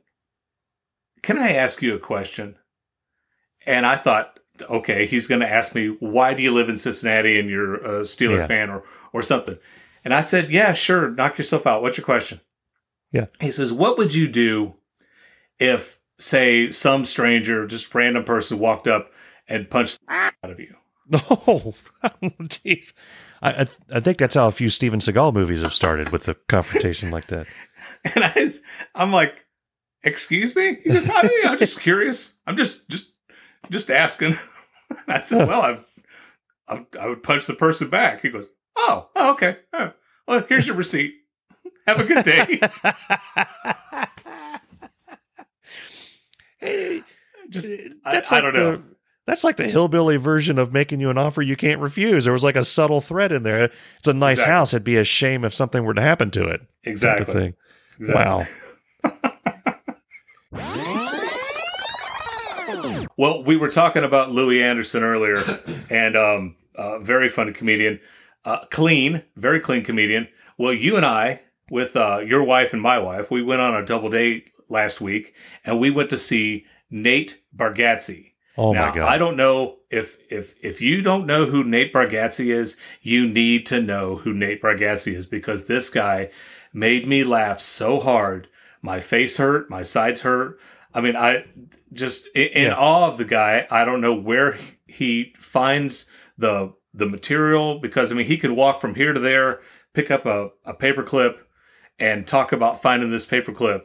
Can I ask you a question? And I thought, okay, he's going to ask me, Why do you live in Cincinnati and you're a Steeler Yeah. fan or, or something? And I said, Yeah, sure. Knock yourself out. What's your question? Yeah. He says, What would you do if, say, some stranger, just random person walked up and punched the out of you? Oh, jeez. I, I I think that's how a few Steven Seagal movies have started with a confrontation like that. And I, I'm like, excuse me? He goes, I mean, I'm just curious. I'm just, just, just asking. And I said, well, I, I, I would punch the person back. He goes, oh, oh okay. Oh, well, here's your receipt. Have a good day. Hey, just, eh, I, That's I don't know. That's like the hillbilly version of making you an offer you can't refuse. There was like a subtle threat in there. It's a nice Exactly. house. It'd be a shame if something were to happen to it. Exactly. thing. exactly. Wow. Well, we were talking about Louie Anderson earlier, and um, uh, very funny comedian, uh, clean, very clean comedian. Well, you and I, with uh, your wife and my wife, we went on a double date last week, and we went to see Nate Bargatze. Oh now, my god. I don't know if if if you don't know who Nate Bargatze is, you need to know who Nate Bargatze is because this guy made me laugh so hard. My face hurt, my sides hurt. I mean, I just in, in Yeah. awe of the guy. I don't know where he finds the the material because I mean he could walk from here to there, pick up a, a paperclip, and talk about finding this paperclip,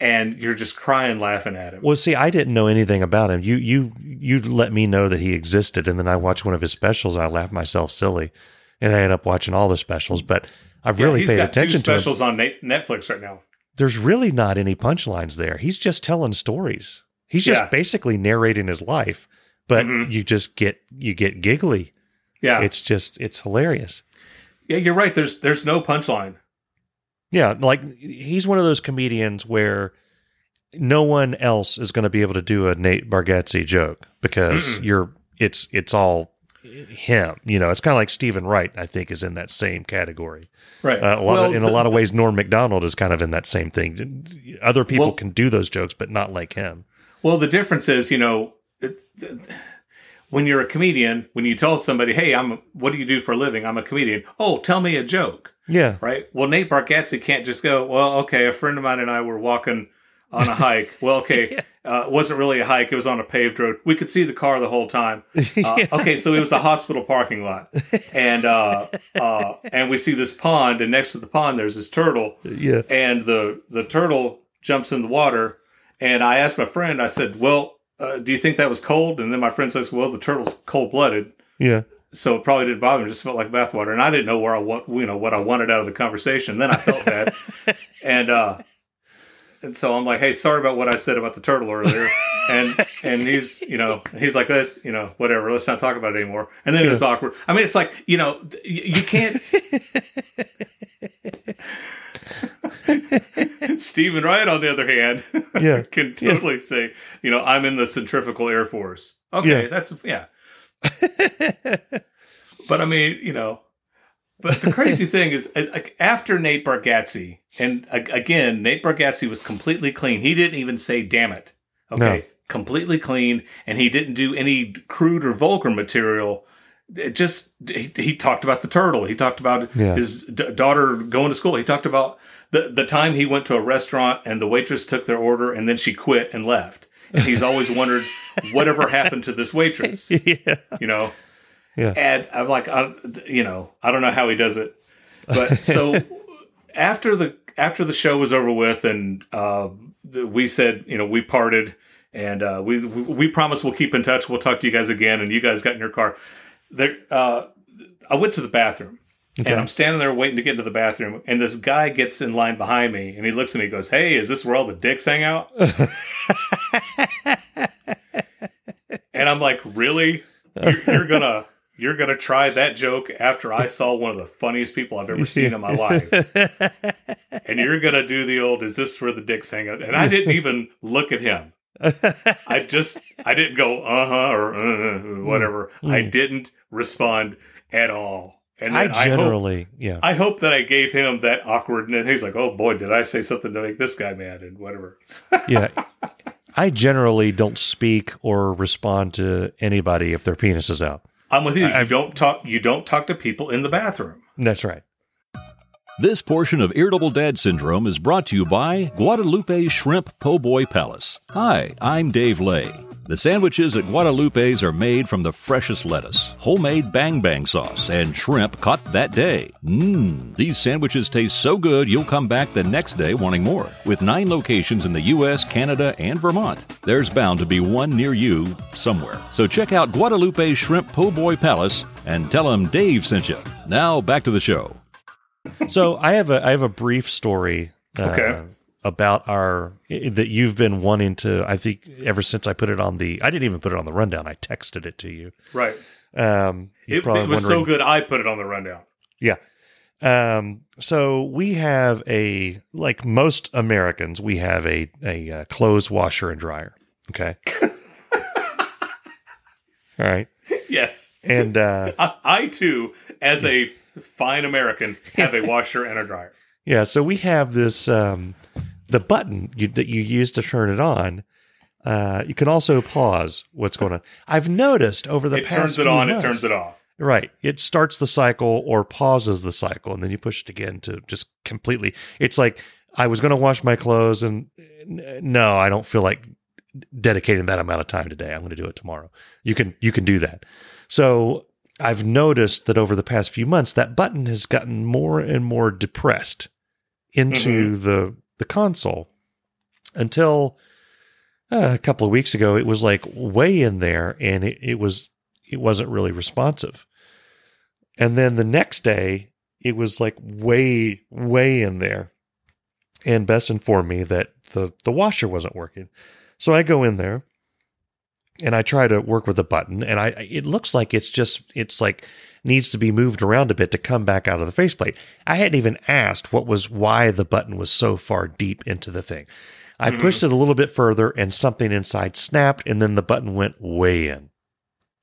and you're just crying laughing at him. Well, see, I didn't know anything about him. You you you let me know that he existed, and then I watched one of his specials, and I laughed myself silly, and I ended up watching all the specials. But I've Yeah, really he's paid got two attention to specials on Netflix right now. There's really not any punchlines there. He's just telling stories. He's just Yeah. basically narrating his life, but Mhm. you just get you get giggly. Yeah, It's just it's hilarious. yeah, you're right. There's there's no punchline. Yeah, like he's one of those comedians where no one else is going to be able to do a Nate Bargatze joke because you're it's it's all him. You know, it's kind of like Steven Wright. I think is in that same category. Right. Uh, a lot Well, of, in a the- lot of ways, Norm Macdonald is kind of in that same thing. Other people Well- can do those jokes, but not like him. Well, the difference is, you know, it, it- when you're a comedian, when you tell somebody, "Hey, I'm what do you do for a living?" I'm a comedian. Oh, tell me a joke, Yeah, right? Well, Nate Bargatze can't just go, "Well, okay, a friend of mine and I were walking on a hike." Well, okay, uh, it wasn't really a hike; it was on a paved road. We could see the car the whole time. Uh, Okay, so it was a hospital parking lot, and uh, uh, and we see this pond, and next to the pond, there's this turtle yeah, and the the turtle jumps in the water and i asked my friend i said well uh, do you think that was cold and then my friend says well the turtle's cold blooded yeah. So it probably didn't bother me. It just felt like bathwater. And i didn't know where i want you know what i wanted out of the conversation. Then i felt bad. And uh and so i'm like hey sorry about what i said about the turtle earlier. And and he's you know he's like uh, you know whatever. Let's not talk about it anymore. And then it was awkward. I mean it's like you know you can't Steven Wright, on the other hand, Yeah. can totally say, you know, I'm in the centrifugal air force. Okay, Yeah. that's yeah. but I mean, you know, but the crazy thing is, uh, like after Nate Bargatze, and uh, again, Nate Bargatze was completely clean. He didn't even say "damn it." Okay, No. completely clean, and he didn't do any crude or vulgar material. It just he, he talked about the turtle. He talked about Yeah. his d- daughter going to school. He talked about the the time he went to a restaurant and the waitress took their order and then she quit and left. And he's always wondered whatever happened to this waitress. yeah. You know, Yeah. and I'm like, I, you know, I don't know how he does it, but so after the after the show was over with, and uh, we said, you know, we parted, and uh, we we we promised we'll keep in touch. We'll talk to you guys again, and you guys got in your car. There, uh, I went to the bathroom. And I'm standing there waiting to get into the bathroom, and this guy gets in line behind me, and he looks at me, and goes, "Hey, is this where all the dicks hang out?" and I'm like, "Really? You're, you're gonna you're gonna try that joke after I saw one of the funniest people I've ever seen in my life, and you're gonna do the old is this where the dicks hang out?" And I didn't even look at him. I just I didn't go uh huh or uh, whatever. I didn't respond at all. And I then I, hope generally, yeah. I hope that I gave him that awkwardness. He's like, "Oh boy, did I say something to make this guy mad?" And whatever. yeah. I generally don't speak or respond to anybody if their penis is out. I'm with you. You I've- don't talk. You don't talk to people in the bathroom. That's right. This portion of Irritable Dad Syndrome is brought to you by Guadalupe Shrimp Po' Boy Palace. Hi, I'm Dave Lay. The sandwiches at Guadalupe's are made from the freshest lettuce, homemade bang bang sauce, and shrimp caught that day. Mmm, these sandwiches taste so good you'll come back the next day wanting more. With nine locations in the US, Canada, and Vermont, there's bound to be one near you somewhere. So check out Guadalupe Shrimp Po' Boy Palace and tell them Dave sent you. Now back to the show. So I have a I have a brief story. uh, Okay. About our that you've been wanting to. I think ever since I put it on the. I didn't even put it on the rundown. I texted it to you. Right. Um, It, it was so good. I put it on the rundown. Yeah. Um, so we have a like most Americans, we have a a uh, clothes washer and dryer. Okay. All right. Yes. And uh, I, I too, as a fine American, have a washer and a dryer. yeah, so we have this um, the button you, that you use to turn it on. Uh, you can also pause what's going on. I've noticed over the It past turns it on. months- It turns it off. Right. It starts the cycle or pauses the cycle, and then you push it again to just completely. It's like I was going to wash my clothes, and no, I don't feel like dedicating that amount of time today. I'm going to do it tomorrow. You can you can do that. So I've noticed that over the past few months, that button has gotten more and more depressed into the the console until uh, a couple of weeks ago. It was like way in there, and it, it was it wasn't really responsive. And then the next day, it was like way way in there, and Bess informed me that the the washer wasn't working. So I go in there and I try to work with the button and I it looks like it's just it's like needs to be moved around a bit to come back out of the faceplate. I hadn't even asked what was why the button was so far deep into the thing. I mm-hmm. pushed it a little bit further and something inside snapped and then the button went way in.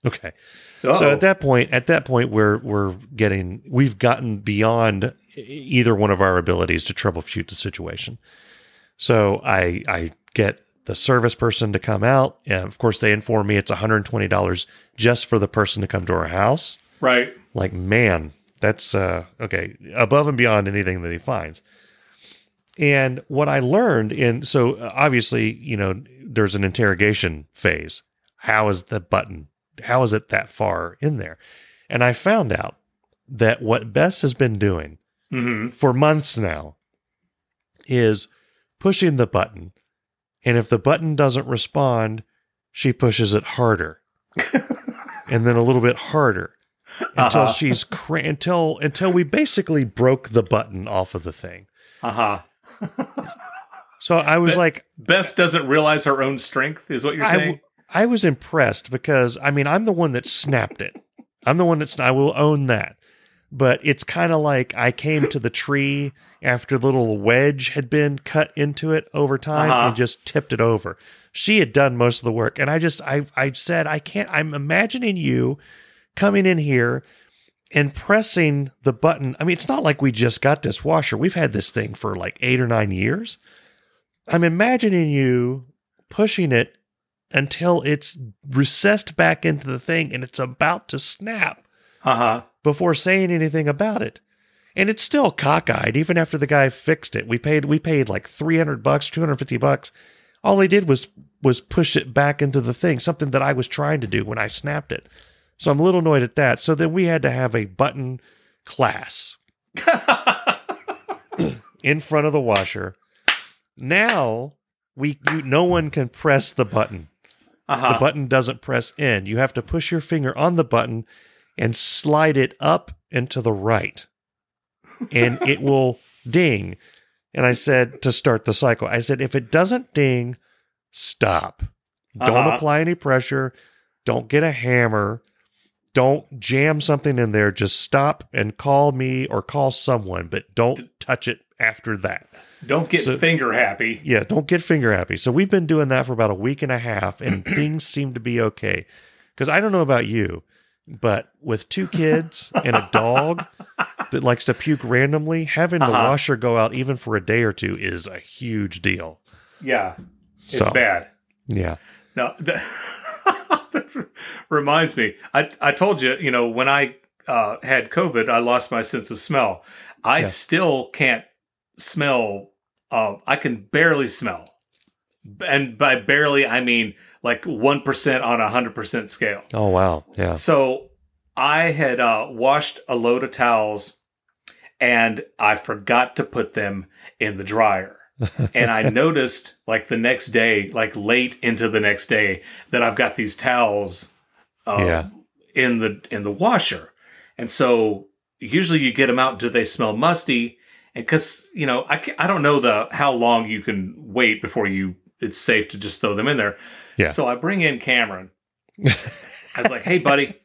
Okay. So Uh-oh. at that point, at that point, we're we're getting we've gotten beyond either one of our abilities to troubleshoot the situation. So I I get the service person to come out, and of course they inform me it's one hundred and twenty dollars just for the person to come to our house. Right. Like man, that's uh, okay above and beyond anything that he finds. And what I learned in so uh, obviously you know there's an interrogation phase. How is the button? How is it that far in there? And I found out that what Bess has been doing hmm for months now is pushing the button. And if the button doesn't respond, she pushes it harder. and then a little bit harder until Uh-huh. she's cra- until until we basically broke the button off of the thing. Uh huh. So I was But- like Bess doesn't realize her own strength, is what you're I, saying. w- I was impressed because I mean I'm the one that snapped it. I'm the one that's I will own that. But it's kind of like I came to the tree after the little wedge had been cut into it over time Uh-huh. and just tipped it over. She had done most of the work, and I just I I said I can't. I'm imagining you coming in here and pressing the button. I mean, it's not like we just got this washer. We've had this thing for like eight or nine years. I'm imagining you pushing it until it's recessed back into the thing and it's about to snap Uh huh. before saying anything about it. And it's still cockeyed even after the guy fixed it. We paid we paid like 300 bucks, 250 bucks. All he did was was push it back into the thing, something that I was trying to do when I snapped it. So I'm a little annoyed at that. So then we had to have a button class in front of the washer. Now we you, no one can press the button Uh the button doesn't press in. You have to push your finger on the button and slide it up and to the right. And it will ding. And I said to start the cycle, I said, if it doesn't ding, stop. Don't Uh-huh. apply any pressure. Don't get a hammer. Don't jam something in there. Just stop and call me or call someone, but don't touch it after that. Don't get So- finger happy. Yeah, don't get finger happy. So we've been doing that for about a week and a half, and things seem to be okay. Because I don't know about you, but with two kids and a dog that likes to puke randomly, having the Uh-huh. washer go out even for a day or two is a huge deal. Yeah. It's So, bad. Yeah. No, that, that reminds me. I I told you, you know, when I uh, had COVID, I lost my sense of smell. I Yeah. still can't smell. Uh, I can barely smell, and by barely, I mean like one percent on a hundred percent scale. Oh wow. Yeah. So I had uh, washed a load of towels, and I forgot to put them in the dryer and I noticed like the next day, like late into the next day, that I've got these towels uh, Yeah. in the in the washer, and so usually you get them out. Do they smell musty? And because you know, I I don't know the how long you can wait before you it's safe to just throw them in there. Yeah. So I bring in Cameron. I was like, "Hey, buddy."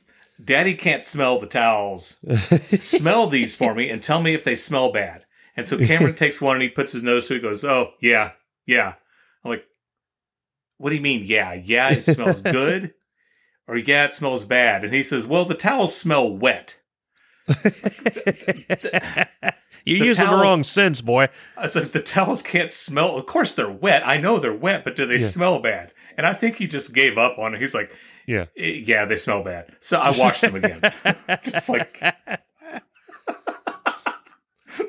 Daddy can't smell the towels. Smell these for me and tell me if they smell bad. And so Cameron takes one and he puts his nose to it. Goes, oh yeah, yeah. I'm like, what do you mean? Yeah, yeah. It smells good, or yeah, it smells bad. And he says, well, the towels smell wet. You're the using the wrong sense, boy. I said, the towels can't smell. Of course they're wet. I know they're wet, but do they Yeah. smell bad? And I think he just gave up on it. He's like, Yeah. "Eh, yeah, they smell bad. So I washed them again. just like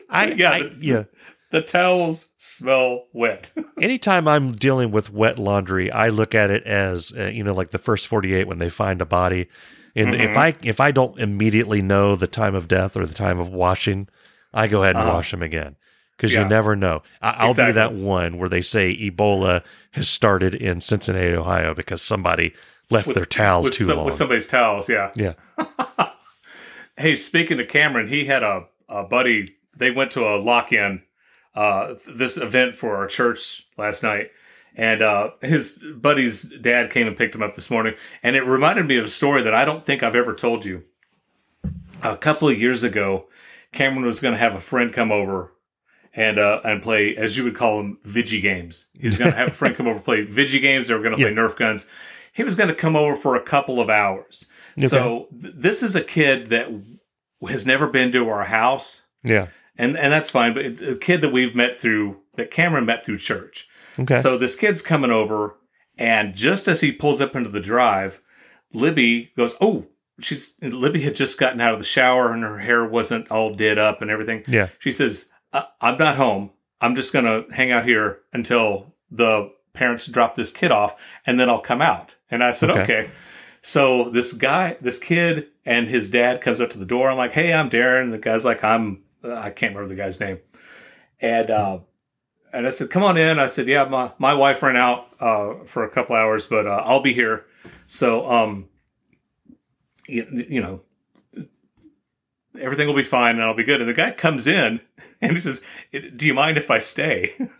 I Yeah, I- the- yeah. the towels smell wet. anytime I'm dealing with wet laundry, I look at it as uh, you know, like the first 48 when they find a body. And if Mm-hmm. I if I don't immediately know the time of death or the time of washing, I go ahead and Uh-huh. wash them again because Yeah. you never know. I, I'll Exactly. do that one where they say Ebola has started in Cincinnati, Ohio, because somebody left their towels with, too some- long. with somebody's towels. Yeah. yeah, Hey, speaking to Cameron, he had a, a buddy. They went to a lock in, uh, this event for our church last night. And uh, his buddy's dad came and picked him up this morning. And it reminded me of a story that I don't think I've ever told you. A couple of years ago, Cameron was going to have a friend come over and uh, and play, as you would call them, Vigi games. He was going to have a friend come over play Vigi games. They were going to play Nerf guns. He was going to come over for a couple of hours. So th- this is a kid that has never been to our house, yeah, and and that's fine. But it's a kid that we've met through that Cameron met through church. okay, So this kid's coming over, and just as he pulls up into the drive, Libby goes, "Oh." She's Libby had just gotten out of the shower and her hair wasn't all did up and everything. yeah, She says, I- I'm not home. I'm just going to hang out here until the parents drop this kid off and then I'll come out. And I said, Okay. okay. So this guy, this kid and his dad comes up to the door. I'm like, Hey, I'm Darren. The guy's like, I'm, uh, I can't remember the guy's name. And, uh, and I said, come on in. I said, yeah, my, my wife ran out, uh, for a couple hours, but, uh, I'll be here. So, um, you, you know, everything will be fine and I'll be good. And the guy comes in and he says, Do you mind if I stay?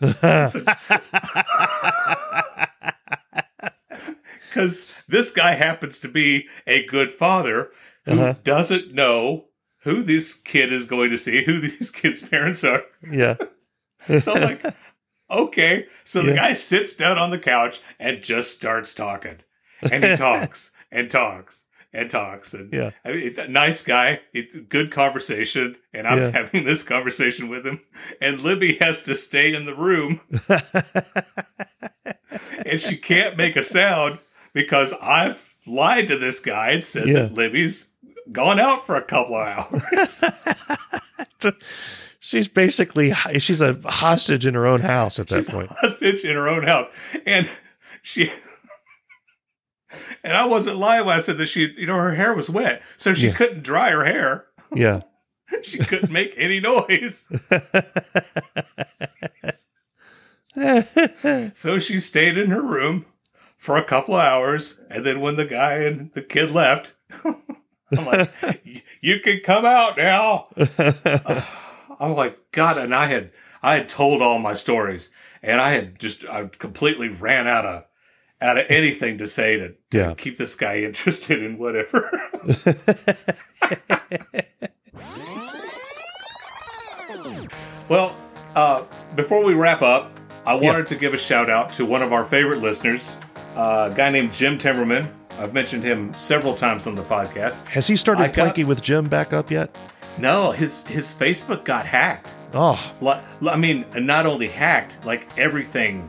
Because this guy happens to be a good father who Uh-huh. doesn't know who this kid is going to see, who these kids' parents are. yeah, So I'm like, okay. So the guy sits down on the couch and just starts talking. And he talks and talks and talks. And Yeah. I mean, nice guy. It's a good conversation. And I'm Yeah. having this conversation with him. And Libby has to stay in the room and she can't make a sound because I've lied to this guy and said Yeah. that Libby's gone out for a couple of hours. she's basically she's a hostage in her own house at that She's point. hostage in her own house, and she. And I wasn't lying when I said that she, you know, her hair was wet, so she Yeah. couldn't dry her hair. Yeah, She couldn't make any noise, so she stayed in her room for a couple of hours. And then when the guy and the kid left, I'm like, "You can come out now." I'm like, God, and I had I had told all my stories, and I had just I completely ran out of out of anything to say to, to Yeah. keep this guy interested in whatever. well, uh, before we wrap up, I wanted to give a shout out to one of our favorite listeners, uh, a guy named Jim Timmerman. I've mentioned him several times on the podcast. has he started I got- with Jim back up yet? No, his his Facebook got hacked. Oh, I mean, not only hacked, like everything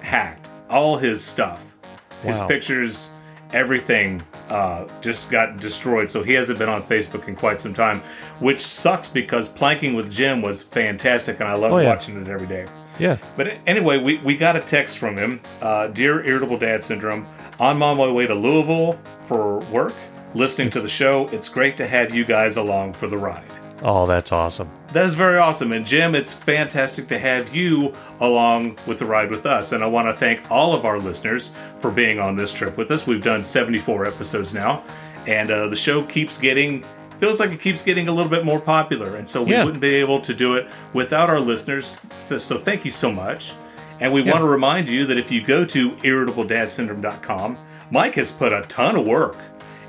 hacked. All his stuff, his pictures, everything uh, just got destroyed. So he hasn't been on Facebook in quite some time, which sucks because planking with Jim was fantastic and I love Oh, yeah. watching it every day. Yeah. But anyway, we, we got a text from him uh, Dear Irritable Dad Syndrome, on my way to Louisville for work, listening to the show. It's great to have you guys along for the ride. Oh, that's awesome. That is very awesome. And Jim, it's fantastic to have you along with the ride with us. And I want to thank all of our listeners for being on this trip with us. We've done 74 episodes now, and uh, the show keeps getting. Feels like it keeps getting a little bit more popular, and so we Yeah. wouldn't be able to do it without our listeners. So, so thank you so much. And we want to remind you that if you go to irritabledadsyndrome.com, Mike has put a ton of work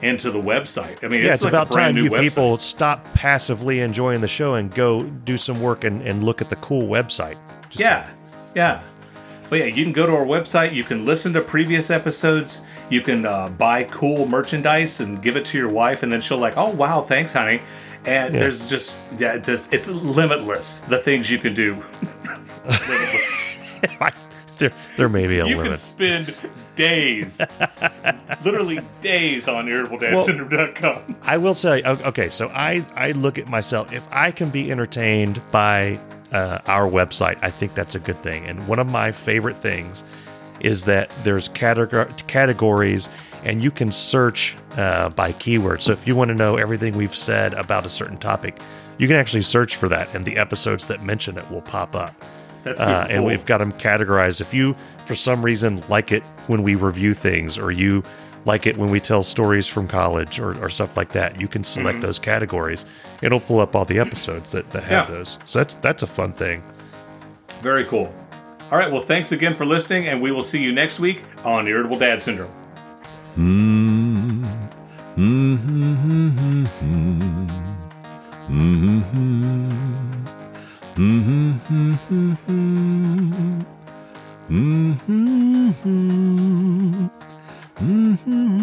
into the website. I mean, Yeah, it's, it's, like about time new you website. people stop passively enjoying the show and go do some work and, and look at the cool website. Just Yeah, yeah. But yeah, you can go to our website. You can listen to previous episodes. You can uh, buy cool merchandise and give it to your wife, and then she'll like, "Oh wow, thanks, honey." And Yeah. there's just yeah, it's limitless the things you can do. there, there may be a you can spend days, literally days on irritabledadsyndrome.com. I will say, okay, so I, I look at myself, if I can be entertained by uh, our website, I think that's a good thing. And one of my favorite things is that there's categor- categories and you can search uh, by keyword. So if you want to know everything we've said about a certain topic, you can actually search for that, and the episodes that mention it will pop up. That's Uh, super and cool. we've got them categorized. If you, for some reason, like it when we review things, or you like it when we tell stories from college or, or stuff like that, you can select those categories. It'll pull up all the episodes that, that have Yeah. those. So that's that's a fun thing. Very cool. All right. Well, thanks again for listening, and we will see you next week on Irritable Dad Syndrome. Mm-hmm.